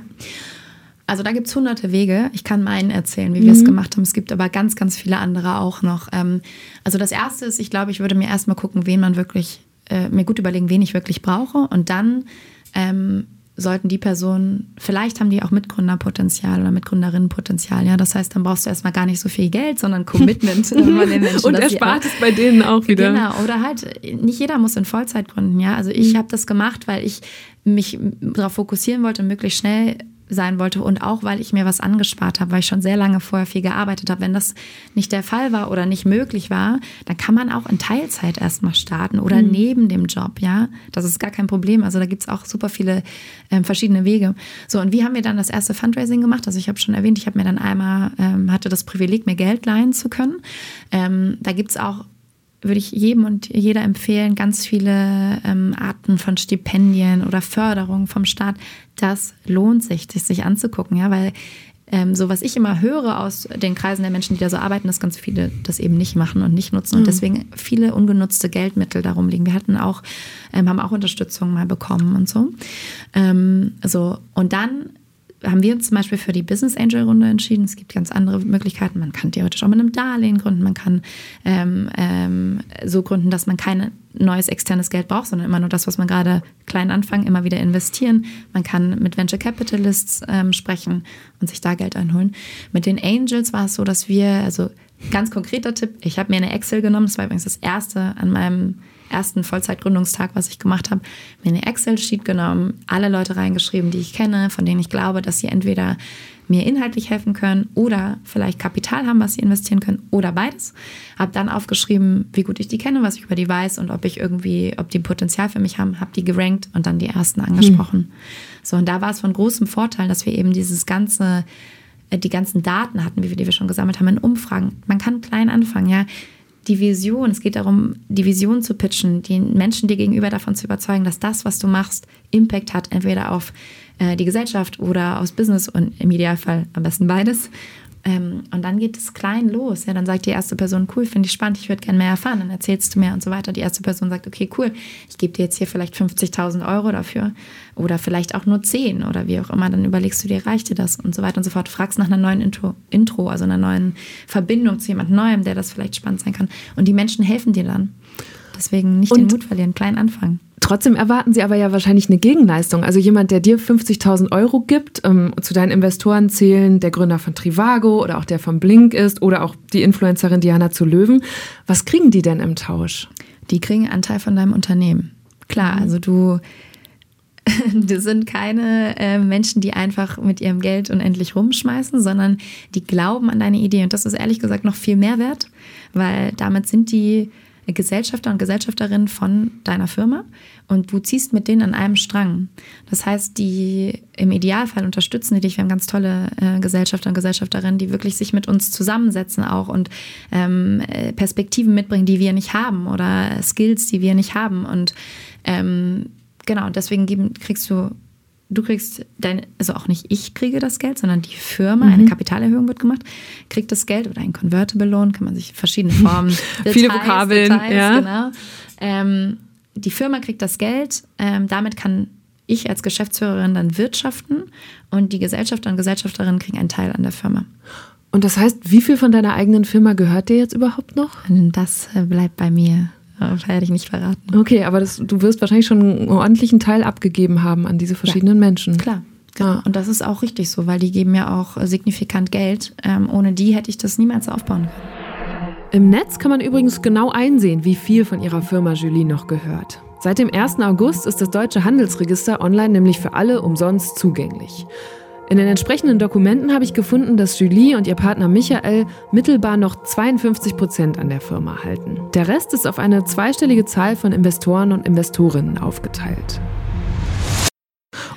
Also da gibt es hunderte Wege. Ich kann meinen erzählen, wie wir es mhm. gemacht haben. Es gibt aber ganz, ganz viele andere auch noch. Ähm, also das Erste ist, ich glaube, ich würde mir erstmal gucken, wen man wirklich, äh, mir gut überlegen, wen ich wirklich brauche. Und dann ähm, sollten die Personen, vielleicht haben die auch Mitgründerpotenzial oder Mitgründerinnenpotenzial. Ja, das heißt, dann brauchst du erstmal gar nicht so viel Geld, sondern Commitment von den Menschen. Und erspart es bei denen auch wieder. Genau, oder halt, nicht jeder muss in Vollzeit gründen. Ja, also ich mhm. habe das gemacht, weil ich mich darauf fokussieren wollte, möglichst schnell sein wollte und auch, weil ich mir was angespart habe, weil ich schon sehr lange vorher viel gearbeitet habe. Wenn das nicht der Fall war oder nicht möglich war, dann kann man auch in Teilzeit erstmal starten oder mhm. neben dem Job, ja. Das ist gar kein Problem. Also da gibt es auch super viele ähm, verschiedene Wege. So, und wie haben wir dann das erste Fundraising gemacht? Also ich habe schon erwähnt, ich habe mir dann einmal, ähm, hatte das Privileg, mir Geld leihen zu können. Ähm, da gibt es auch würde ich jedem und jeder empfehlen, ganz viele ähm, Arten von Stipendien oder Förderung vom Staat. Das lohnt sich, das sich anzugucken, ja, weil ähm, so was ich immer höre aus den Kreisen der Menschen, die da so arbeiten, dass ganz viele das eben nicht machen und nicht nutzen und mhm. deswegen viele ungenutzte Geldmittel darum liegen. Wir hatten auch, ähm, haben auch Unterstützung mal bekommen und so. Ähm, so und dann haben wir uns zum Beispiel für die Business Angel Runde entschieden. Es gibt ganz andere Möglichkeiten. Man kann theoretisch auch mit einem Darlehen gründen. Man kann ähm, ähm, so gründen, dass man kein neues externes Geld braucht, sondern immer nur das, was man gerade klein anfangen, immer wieder investieren. Man kann mit Venture Capitalists ähm, sprechen und sich da Geld einholen. Mit den Angels war es so, dass wir, also ganz konkreter Tipp, ich habe mir eine Excel genommen. Das war übrigens das erste an meinem ersten Vollzeitgründungstag, was ich gemacht habe, mir eine Excel-Sheet genommen, alle Leute reingeschrieben, die ich kenne, von denen ich glaube, dass sie entweder mir inhaltlich helfen können oder vielleicht Kapital haben, was sie investieren können oder beides. Habe dann aufgeschrieben, wie gut ich die kenne, was ich über die weiß und ob ich irgendwie, ob die Potenzial für mich haben, habe die gerankt und dann die ersten angesprochen. Hm. So, und da war es von großem Vorteil, dass wir eben dieses ganze, äh, die ganzen Daten hatten, wie wir, die wir schon gesammelt haben in Umfragen. Man kann klein anfangen, ja die Vision, es geht darum, die Vision zu pitchen, den Menschen dir gegenüber davon zu überzeugen, dass das, was du machst, Impact hat, entweder auf äh, die Gesellschaft oder aufs Business und im Idealfall am besten beides. Ähm, und dann geht es klein los. Ja, dann sagt die erste Person, cool, finde ich spannend, ich würde gerne mehr erfahren. Dann erzählst du mehr und so weiter. Die erste Person sagt, okay, cool, ich gebe dir jetzt hier vielleicht 50.000 Euro dafür oder vielleicht auch nur 10 oder wie auch immer. Dann überlegst du dir, reicht dir das und so weiter und so fort. Fragst nach einer neuen Intro, Intro also einer neuen Verbindung zu jemand Neuem, der das vielleicht spannend sein kann. Und die Menschen helfen dir dann. Deswegen nicht und den Mut verlieren, klein anfangen. Trotzdem erwarten Sie aber ja wahrscheinlich eine Gegenleistung. Also jemand, der dir 50.000 Euro gibt, ähm, zu deinen Investoren zählen der Gründer von Trivago oder auch der von Blink ist oder auch die Influencerin Diana zu Löwen. Was kriegen die denn im Tausch? Die kriegen einen Anteil von deinem Unternehmen. Klar, mhm. also du, das sind keine äh, Menschen, die einfach mit ihrem Geld unendlich rumschmeißen, sondern die glauben an deine Idee. Und das ist ehrlich gesagt noch viel mehr wert, weil damit sind die Gesellschafter und Gesellschafterin von deiner Firma und du ziehst mit denen an einem Strang. Das heißt, die im Idealfall unterstützen die dich. Wir haben ganz tolle äh, Gesellschafter und Gesellschafterinnen, die wirklich sich mit uns zusammensetzen auch und ähm, äh, Perspektiven mitbringen, die wir nicht haben oder Skills, die wir nicht haben. Und ähm, genau, deswegen geben, kriegst du du kriegst dein, also auch nicht ich kriege das Geld, sondern die Firma, mhm. eine Kapitalerhöhung wird gemacht, kriegt das Geld oder ein Convertible Loan, kann man sich verschiedene Formen, Details, viele Vokabeln, Details, ja. genau. Ähm, die Firma kriegt das Geld, ähm, damit kann ich als Geschäftsführerin dann wirtschaften und die Gesellschafter und Gesellschafterinnen kriegen einen Teil an der Firma. Und das heißt, wie viel von deiner eigenen Firma gehört dir jetzt überhaupt noch? Das äh, bleibt bei mir. Werde ich nicht verraten. Okay, aber das, du wirst wahrscheinlich schon einen ordentlichen Teil abgegeben haben an diese verschiedenen ja, Menschen. Klar. Genau. Ah. Und das ist auch richtig so, weil die geben ja auch signifikant Geld. Ähm, ohne die hätte ich das niemals aufbauen können. Im Netz kann man übrigens genau einsehen, wie viel von ihrer Firma Julie noch gehört. Seit dem 1. August ist das deutsche Handelsregister online nämlich für alle umsonst zugänglich. In den entsprechenden Dokumenten habe ich gefunden, dass Julie und ihr Partner Michael mittelbar noch 52 Prozent an der Firma halten. Der Rest ist auf eine zweistellige Zahl von Investoren und Investorinnen aufgeteilt.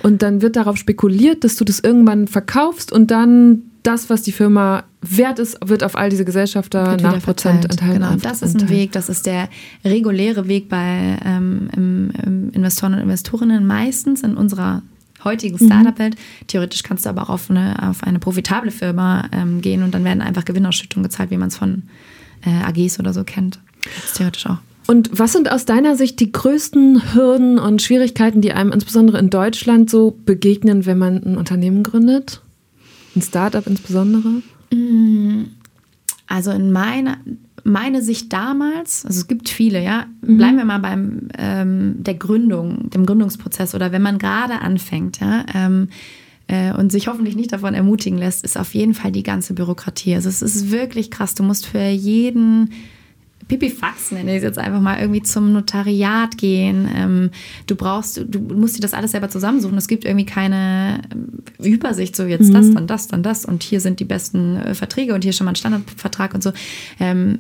Und dann wird darauf spekuliert, dass du das irgendwann verkaufst und dann das, was die Firma wert ist, wird auf all diese Gesellschafter nach Prozentanteilen Genau, das ist ein Weg, das ist der reguläre Weg bei ähm, Investoren und Investorinnen meistens in unserer heutigen Startup-Welt. Mhm. Theoretisch kannst du aber auch auf eine, auf eine profitable Firma ähm, gehen und dann werden einfach Gewinnausschüttungen gezahlt, wie man es von äh, AGs oder so kennt. Das ist theoretisch auch. Und was sind aus deiner Sicht die größten Hürden und Schwierigkeiten, die einem insbesondere in Deutschland so begegnen, wenn man ein Unternehmen gründet? Ein Startup insbesondere? Mm, also in meiner, meine Sicht damals, also es gibt viele, ja, mhm. bleiben wir mal beim ähm, der Gründung, dem Gründungsprozess oder wenn man gerade anfängt, ja, ähm, äh, und sich hoffentlich nicht davon ermutigen lässt, ist auf jeden Fall die ganze Bürokratie. Also es ist wirklich krass. Du musst für jeden Pipifax nenne ich es jetzt einfach mal, irgendwie zum Notariat gehen. Ähm, du brauchst, du musst dir das alles selber zusammensuchen. Es gibt irgendwie keine ähm, Übersicht, so jetzt mhm. das, dann das, dann das und hier sind die besten äh, Verträge und hier schon mal ein Standardvertrag und so. Ähm,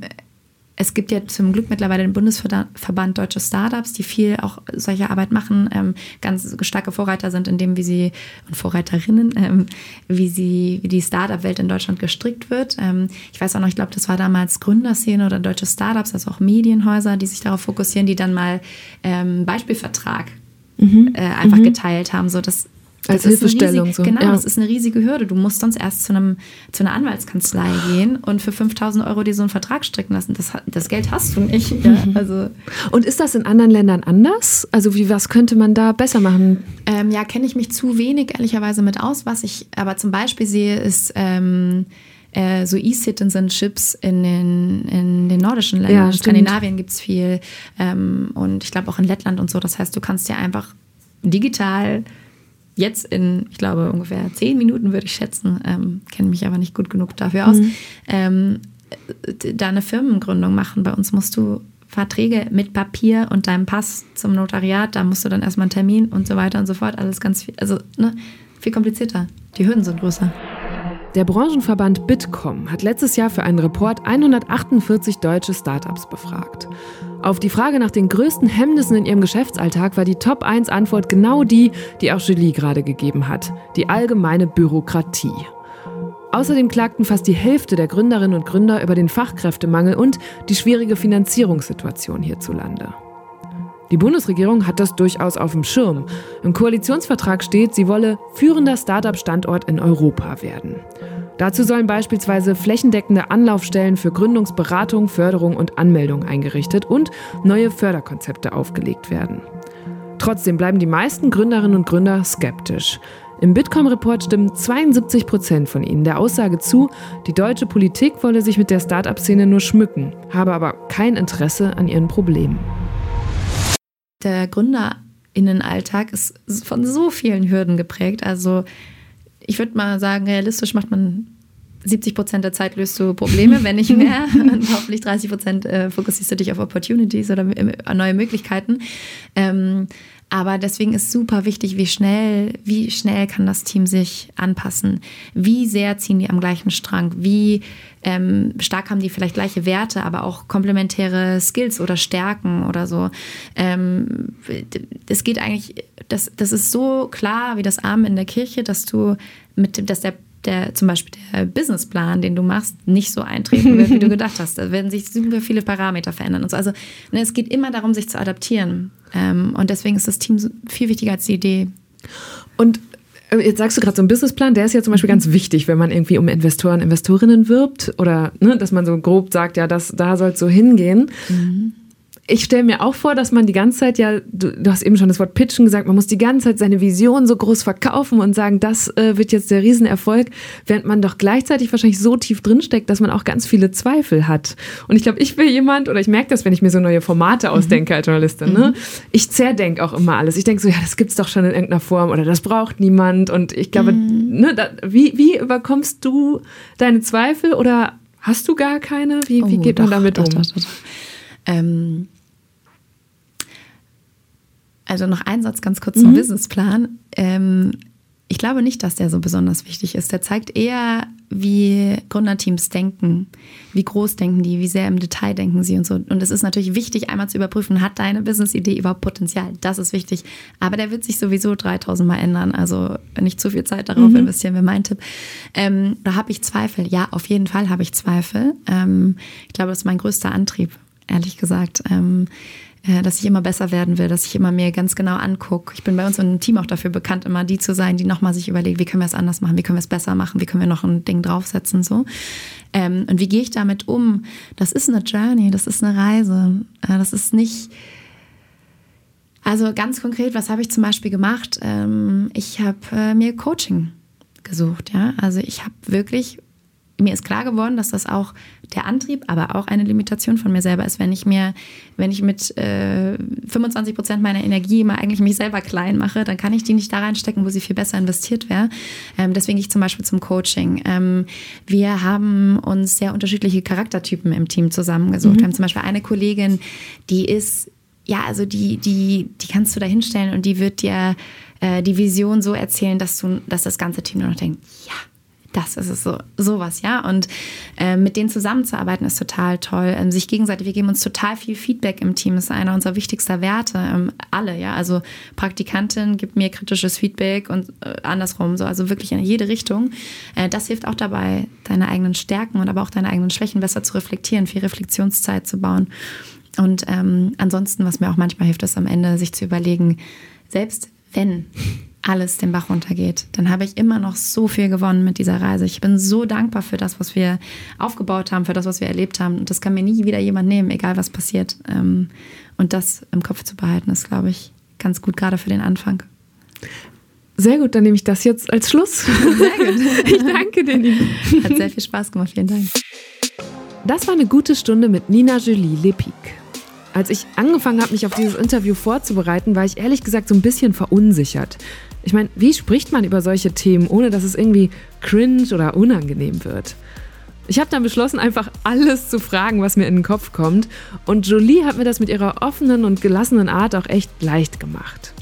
es gibt ja zum Glück mittlerweile den Bundesverband Deutsche Startups, die viel auch solche Arbeit machen, ähm, ganz starke Vorreiter sind in dem, wie sie und Vorreiterinnen, ähm, wie sie, wie die Startup-Welt in Deutschland gestrickt wird. Ähm, ich weiß auch noch, ich glaube, das war damals Gründerszene oder deutsche Startups, also auch Medienhäuser, die sich darauf fokussieren, die dann mal ähm, Beispielvertrag mhm. äh, einfach mhm. geteilt haben, so dass als Hilfestellung. Riesig, so. Genau, ja. das ist eine riesige Hürde. Du musst sonst erst zu, einem, zu einer Anwaltskanzlei gehen und für 5000 Euro dir so einen Vertrag stricken lassen. Das, das Geld hast du nicht. Ja? Mhm. Also. Und ist das in anderen Ländern anders? Also wie, was könnte man da besser machen? Ähm, ja, kenne ich mich zu wenig ehrlicherweise mit aus. Was ich aber zum Beispiel sehe, ist... Ähm, äh, so E-Citizenships in den, in den nordischen Ländern. Ja, in Skandinavien gibt es viel ähm, und ich glaube auch in Lettland und so. Das heißt, du kannst dir einfach digital jetzt in, ich glaube, ungefähr zehn Minuten würde ich schätzen, ähm, kenne mich aber nicht gut genug dafür aus, mhm. ähm, da eine Firmengründung machen. Bei uns musst du Verträge mit Papier und deinem Pass zum Notariat, da musst du dann erstmal einen Termin und so weiter und so fort. Alles ganz viel, also ne, viel komplizierter. Die Hürden sind größer. Der Branchenverband Bitkom hat letztes Jahr für einen Report 148 deutsche Startups befragt. Auf die Frage nach den größten Hemmnissen in ihrem Geschäftsalltag war die Top-1-Antwort genau die, die auch Julie gerade gegeben hat: die allgemeine Bürokratie. Außerdem klagten fast die Hälfte der Gründerinnen und Gründer über den Fachkräftemangel und die schwierige Finanzierungssituation hierzulande. Die Bundesregierung hat das durchaus auf dem Schirm. Im Koalitionsvertrag steht, sie wolle führender Start-up-Standort in Europa werden. Dazu sollen beispielsweise flächendeckende Anlaufstellen für Gründungsberatung, Förderung und Anmeldung eingerichtet und neue Förderkonzepte aufgelegt werden. Trotzdem bleiben die meisten Gründerinnen und Gründer skeptisch. Im Bitkom-Report stimmen 72 Prozent von ihnen der Aussage zu, die deutsche Politik wolle sich mit der Start-up-Szene nur schmücken, habe aber kein Interesse an ihren Problemen. Der Gründerinnenalltag ist von so vielen Hürden geprägt. Also ich würde mal sagen, realistisch macht man 70 Prozent der Zeit löst du Probleme, wenn nicht mehr. Und hoffentlich 30 Prozent äh, fokussierst du dich auf Opportunities oder äh, neue Möglichkeiten. Ähm, aber deswegen ist super wichtig, wie schnell, wie schnell kann das Team sich anpassen? Wie sehr ziehen die am gleichen Strang? Wie ähm, stark haben die vielleicht gleiche Werte, aber auch komplementäre Skills oder Stärken oder so? Ähm, es geht eigentlich, das, das ist so klar wie das Arm in der Kirche, dass du mit dass der der zum Beispiel der Businessplan, den du machst, nicht so eintreten wird, wie du gedacht hast. Da werden sich super viele Parameter verändern und so. Also ne, es geht immer darum, sich zu adaptieren. Ähm, und deswegen ist das Team viel wichtiger als die Idee. Und äh, Jetzt sagst du gerade so einen Businessplan, der ist ja zum Beispiel ganz wichtig, wenn man irgendwie um Investoren, Investorinnen wirbt oder ne, dass man so grob sagt, ja, das, da soll es so hingehen. Mhm ich stelle mir auch vor, dass man die ganze Zeit ja, du, du, hast eben schon das Wort Pitchen gesagt, man muss die ganze Zeit seine Vision so groß verkaufen und sagen, das äh, wird jetzt der Riesenerfolg, während man doch gleichzeitig wahrscheinlich so tief drinsteckt, dass man auch ganz viele Zweifel hat. Und ich glaube, ich will jemand, oder ich merke das, wenn ich mir so neue Formate mhm. ausdenke als Journalistin, ne? Mhm. ich zerdenke auch immer alles. Ich denke so, ja, das gibt's doch schon in irgendeiner Form oder das braucht niemand. Und ich glaube, mhm. ne, da, wie, wie überkommst du deine Zweifel oder hast du gar keine? Wie, wie oh, geht man damit doch, um? Doch, doch, ähm, also noch ein Satz ganz kurz mhm. zum Businessplan. Ähm, ich glaube nicht, dass der so besonders wichtig ist. Der zeigt eher, wie Gründerteams denken, wie groß denken die, wie sehr im Detail denken sie und so. Und es ist natürlich wichtig, einmal zu überprüfen, hat deine Business-Idee überhaupt Potenzial? Das ist wichtig. Aber der wird sich sowieso 3000 Mal ändern. Also ich zu viel Zeit darauf mhm. investieren wäre mein Tipp. Ähm, da habe ich Zweifel. Ja, auf jeden Fall habe ich Zweifel. Ähm, ich glaube, das ist mein größter Antrieb, ehrlich gesagt. Ähm, äh, dass ich immer besser werden will, dass ich immer mir ganz genau angucke. Ich bin bei uns im Team auch dafür bekannt, immer die zu sein, die nochmal sich überlegt, wie können wir es anders machen, wie können wir es besser machen, wie können wir noch ein Ding draufsetzen, so. Ähm, und wie gehe ich damit um? Das ist eine Journey, das ist eine Reise. Äh, das ist nicht, also ganz konkret, was habe ich zum Beispiel gemacht? Ähm, ich habe äh, mir Coaching gesucht, ja. Also ich habe wirklich mir ist klar geworden, dass das auch der Antrieb, aber auch eine Limitation von mir selber ist, wenn ich mir, wenn ich mit äh, 25 Prozent meiner Energie immer eigentlich mich selber klein mache, dann kann ich die nicht da reinstecken, wo sie viel besser investiert wäre. Ähm, deswegen gehe ich zum Beispiel zum Coaching. Ähm, wir haben uns sehr unterschiedliche Charaktertypen im Team zusammengesucht. Mhm. Wir haben zum Beispiel eine Kollegin, die ist, ja, also die, die, die kannst du da hinstellen und die wird dir äh, die Vision so erzählen, dass du, dass das ganze Team nur noch denkt, ja, das ist es so, sowas, ja. Und äh, mit denen zusammenzuarbeiten ist total toll. Ähm, sich gegenseitig, wir geben uns total viel Feedback im Team. Ist einer unserer wichtigsten Werte. Ähm, alle, ja. Also Praktikantin gibt mir kritisches Feedback und äh, andersrum, so, also wirklich in jede Richtung. Äh, das hilft auch dabei, deine eigenen Stärken und aber auch deine eigenen Schwächen besser zu reflektieren, viel Reflexionszeit zu bauen. Und ähm, ansonsten, was mir auch manchmal hilft, ist am Ende sich zu überlegen, selbst wenn alles den Bach runtergeht, dann habe ich immer noch so viel gewonnen mit dieser Reise. Ich bin so dankbar für das, was wir aufgebaut haben, für das, was wir erlebt haben. Und das kann mir nie wieder jemand nehmen, egal was passiert. Ähm, und das im Kopf zu behalten, ist, glaube ich, ganz gut, gerade für den Anfang. Sehr gut, dann nehme ich das jetzt als Schluss. Sehr gut. Ich danke dir. Hat sehr viel Spaß gemacht. Vielen Dank. Das war eine gute Stunde mit Nina Julie Lepic. Als ich angefangen habe, mich auf dieses Interview vorzubereiten, war ich ehrlich gesagt so ein bisschen verunsichert. Ich meine, wie spricht man über solche Themen, ohne dass es irgendwie cringe oder unangenehm wird? Ich habe dann beschlossen, einfach alles zu fragen, was mir in den Kopf kommt. Und Jolie hat mir das mit ihrer offenen und gelassenen Art auch echt leicht gemacht.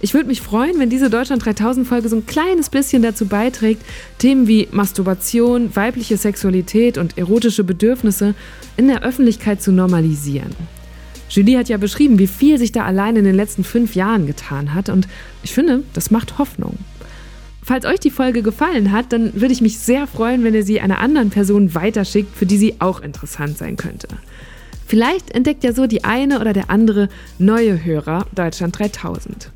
Ich würde mich freuen, wenn diese Deutschland 3000 Folge so ein kleines bisschen dazu beiträgt, Themen wie Masturbation, weibliche Sexualität und erotische Bedürfnisse in der Öffentlichkeit zu normalisieren. Julie hat ja beschrieben, wie viel sich da allein in den letzten fünf Jahren getan hat und ich finde, das macht Hoffnung. Falls euch die Folge gefallen hat, dann würde ich mich sehr freuen, wenn ihr sie einer anderen Person weiterschickt, für die sie auch interessant sein könnte. Vielleicht entdeckt ja so die eine oder der andere neue Hörer Deutschland 3000.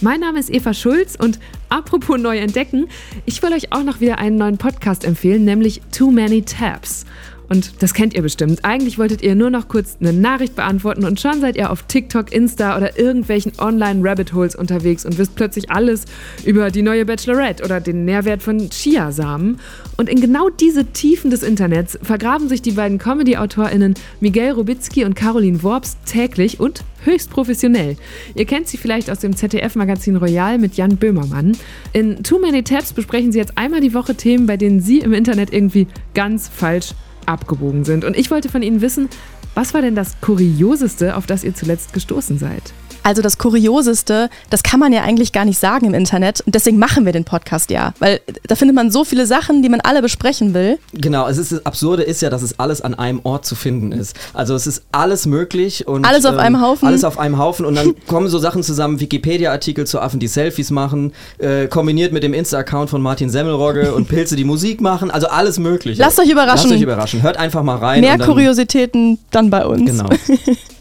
Mein Name ist Eva Schulz und apropos neu entdecken, ich will euch auch noch wieder einen neuen Podcast empfehlen, nämlich Too Many Tabs. Und das kennt ihr bestimmt. Eigentlich wolltet ihr nur noch kurz eine Nachricht beantworten und schon seid ihr auf TikTok, Insta oder irgendwelchen Online-Rabbit-Holes unterwegs und wisst plötzlich alles über die neue Bachelorette oder den Nährwert von Chiasamen. Und in genau diese Tiefen des Internets vergraben sich die beiden Comedy-AutorInnen Miguel Robitzky und Caroline Worps täglich und höchst professionell. Ihr kennt sie vielleicht aus dem ZDF-Magazin Royal mit Jan Böhmermann. In Too Many Tabs besprechen sie jetzt einmal die Woche Themen, bei denen sie im Internet irgendwie ganz falsch abgebogen sind. Und ich wollte von Ihnen wissen, was war denn das Kurioseste, auf das ihr zuletzt gestoßen seid? Also das Kurioseste, das kann man ja eigentlich gar nicht sagen im Internet. Und deswegen machen wir den Podcast ja. Weil da findet man so viele Sachen, die man alle besprechen will. Genau, es ist, das Absurde ist ja, dass es alles an einem Ort zu finden ist. Also es ist alles möglich und alles auf ähm, einem Haufen. Alles auf einem Haufen und dann kommen so Sachen zusammen, Wikipedia-Artikel zu Affen, die Selfies machen, äh, kombiniert mit dem Insta-Account von Martin Semmelrogge und Pilze, die Musik machen. Also alles möglich. Lasst euch überraschen. Lasst euch überraschen. Hört einfach mal rein. Mehr dann, Kuriositäten dann bei uns. Genau.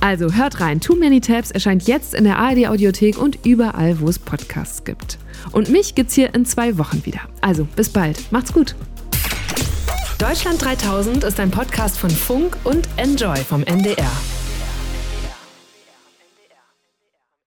Also hört rein, Too Many Tabs erscheint jetzt in der ARD Audiothek und überall, wo es Podcasts gibt. Und mich gibt's hier in zwei Wochen wieder. Also bis bald, macht's gut. Deutschland 3000 ist ein Podcast von Funk und Enjoy vom NDR.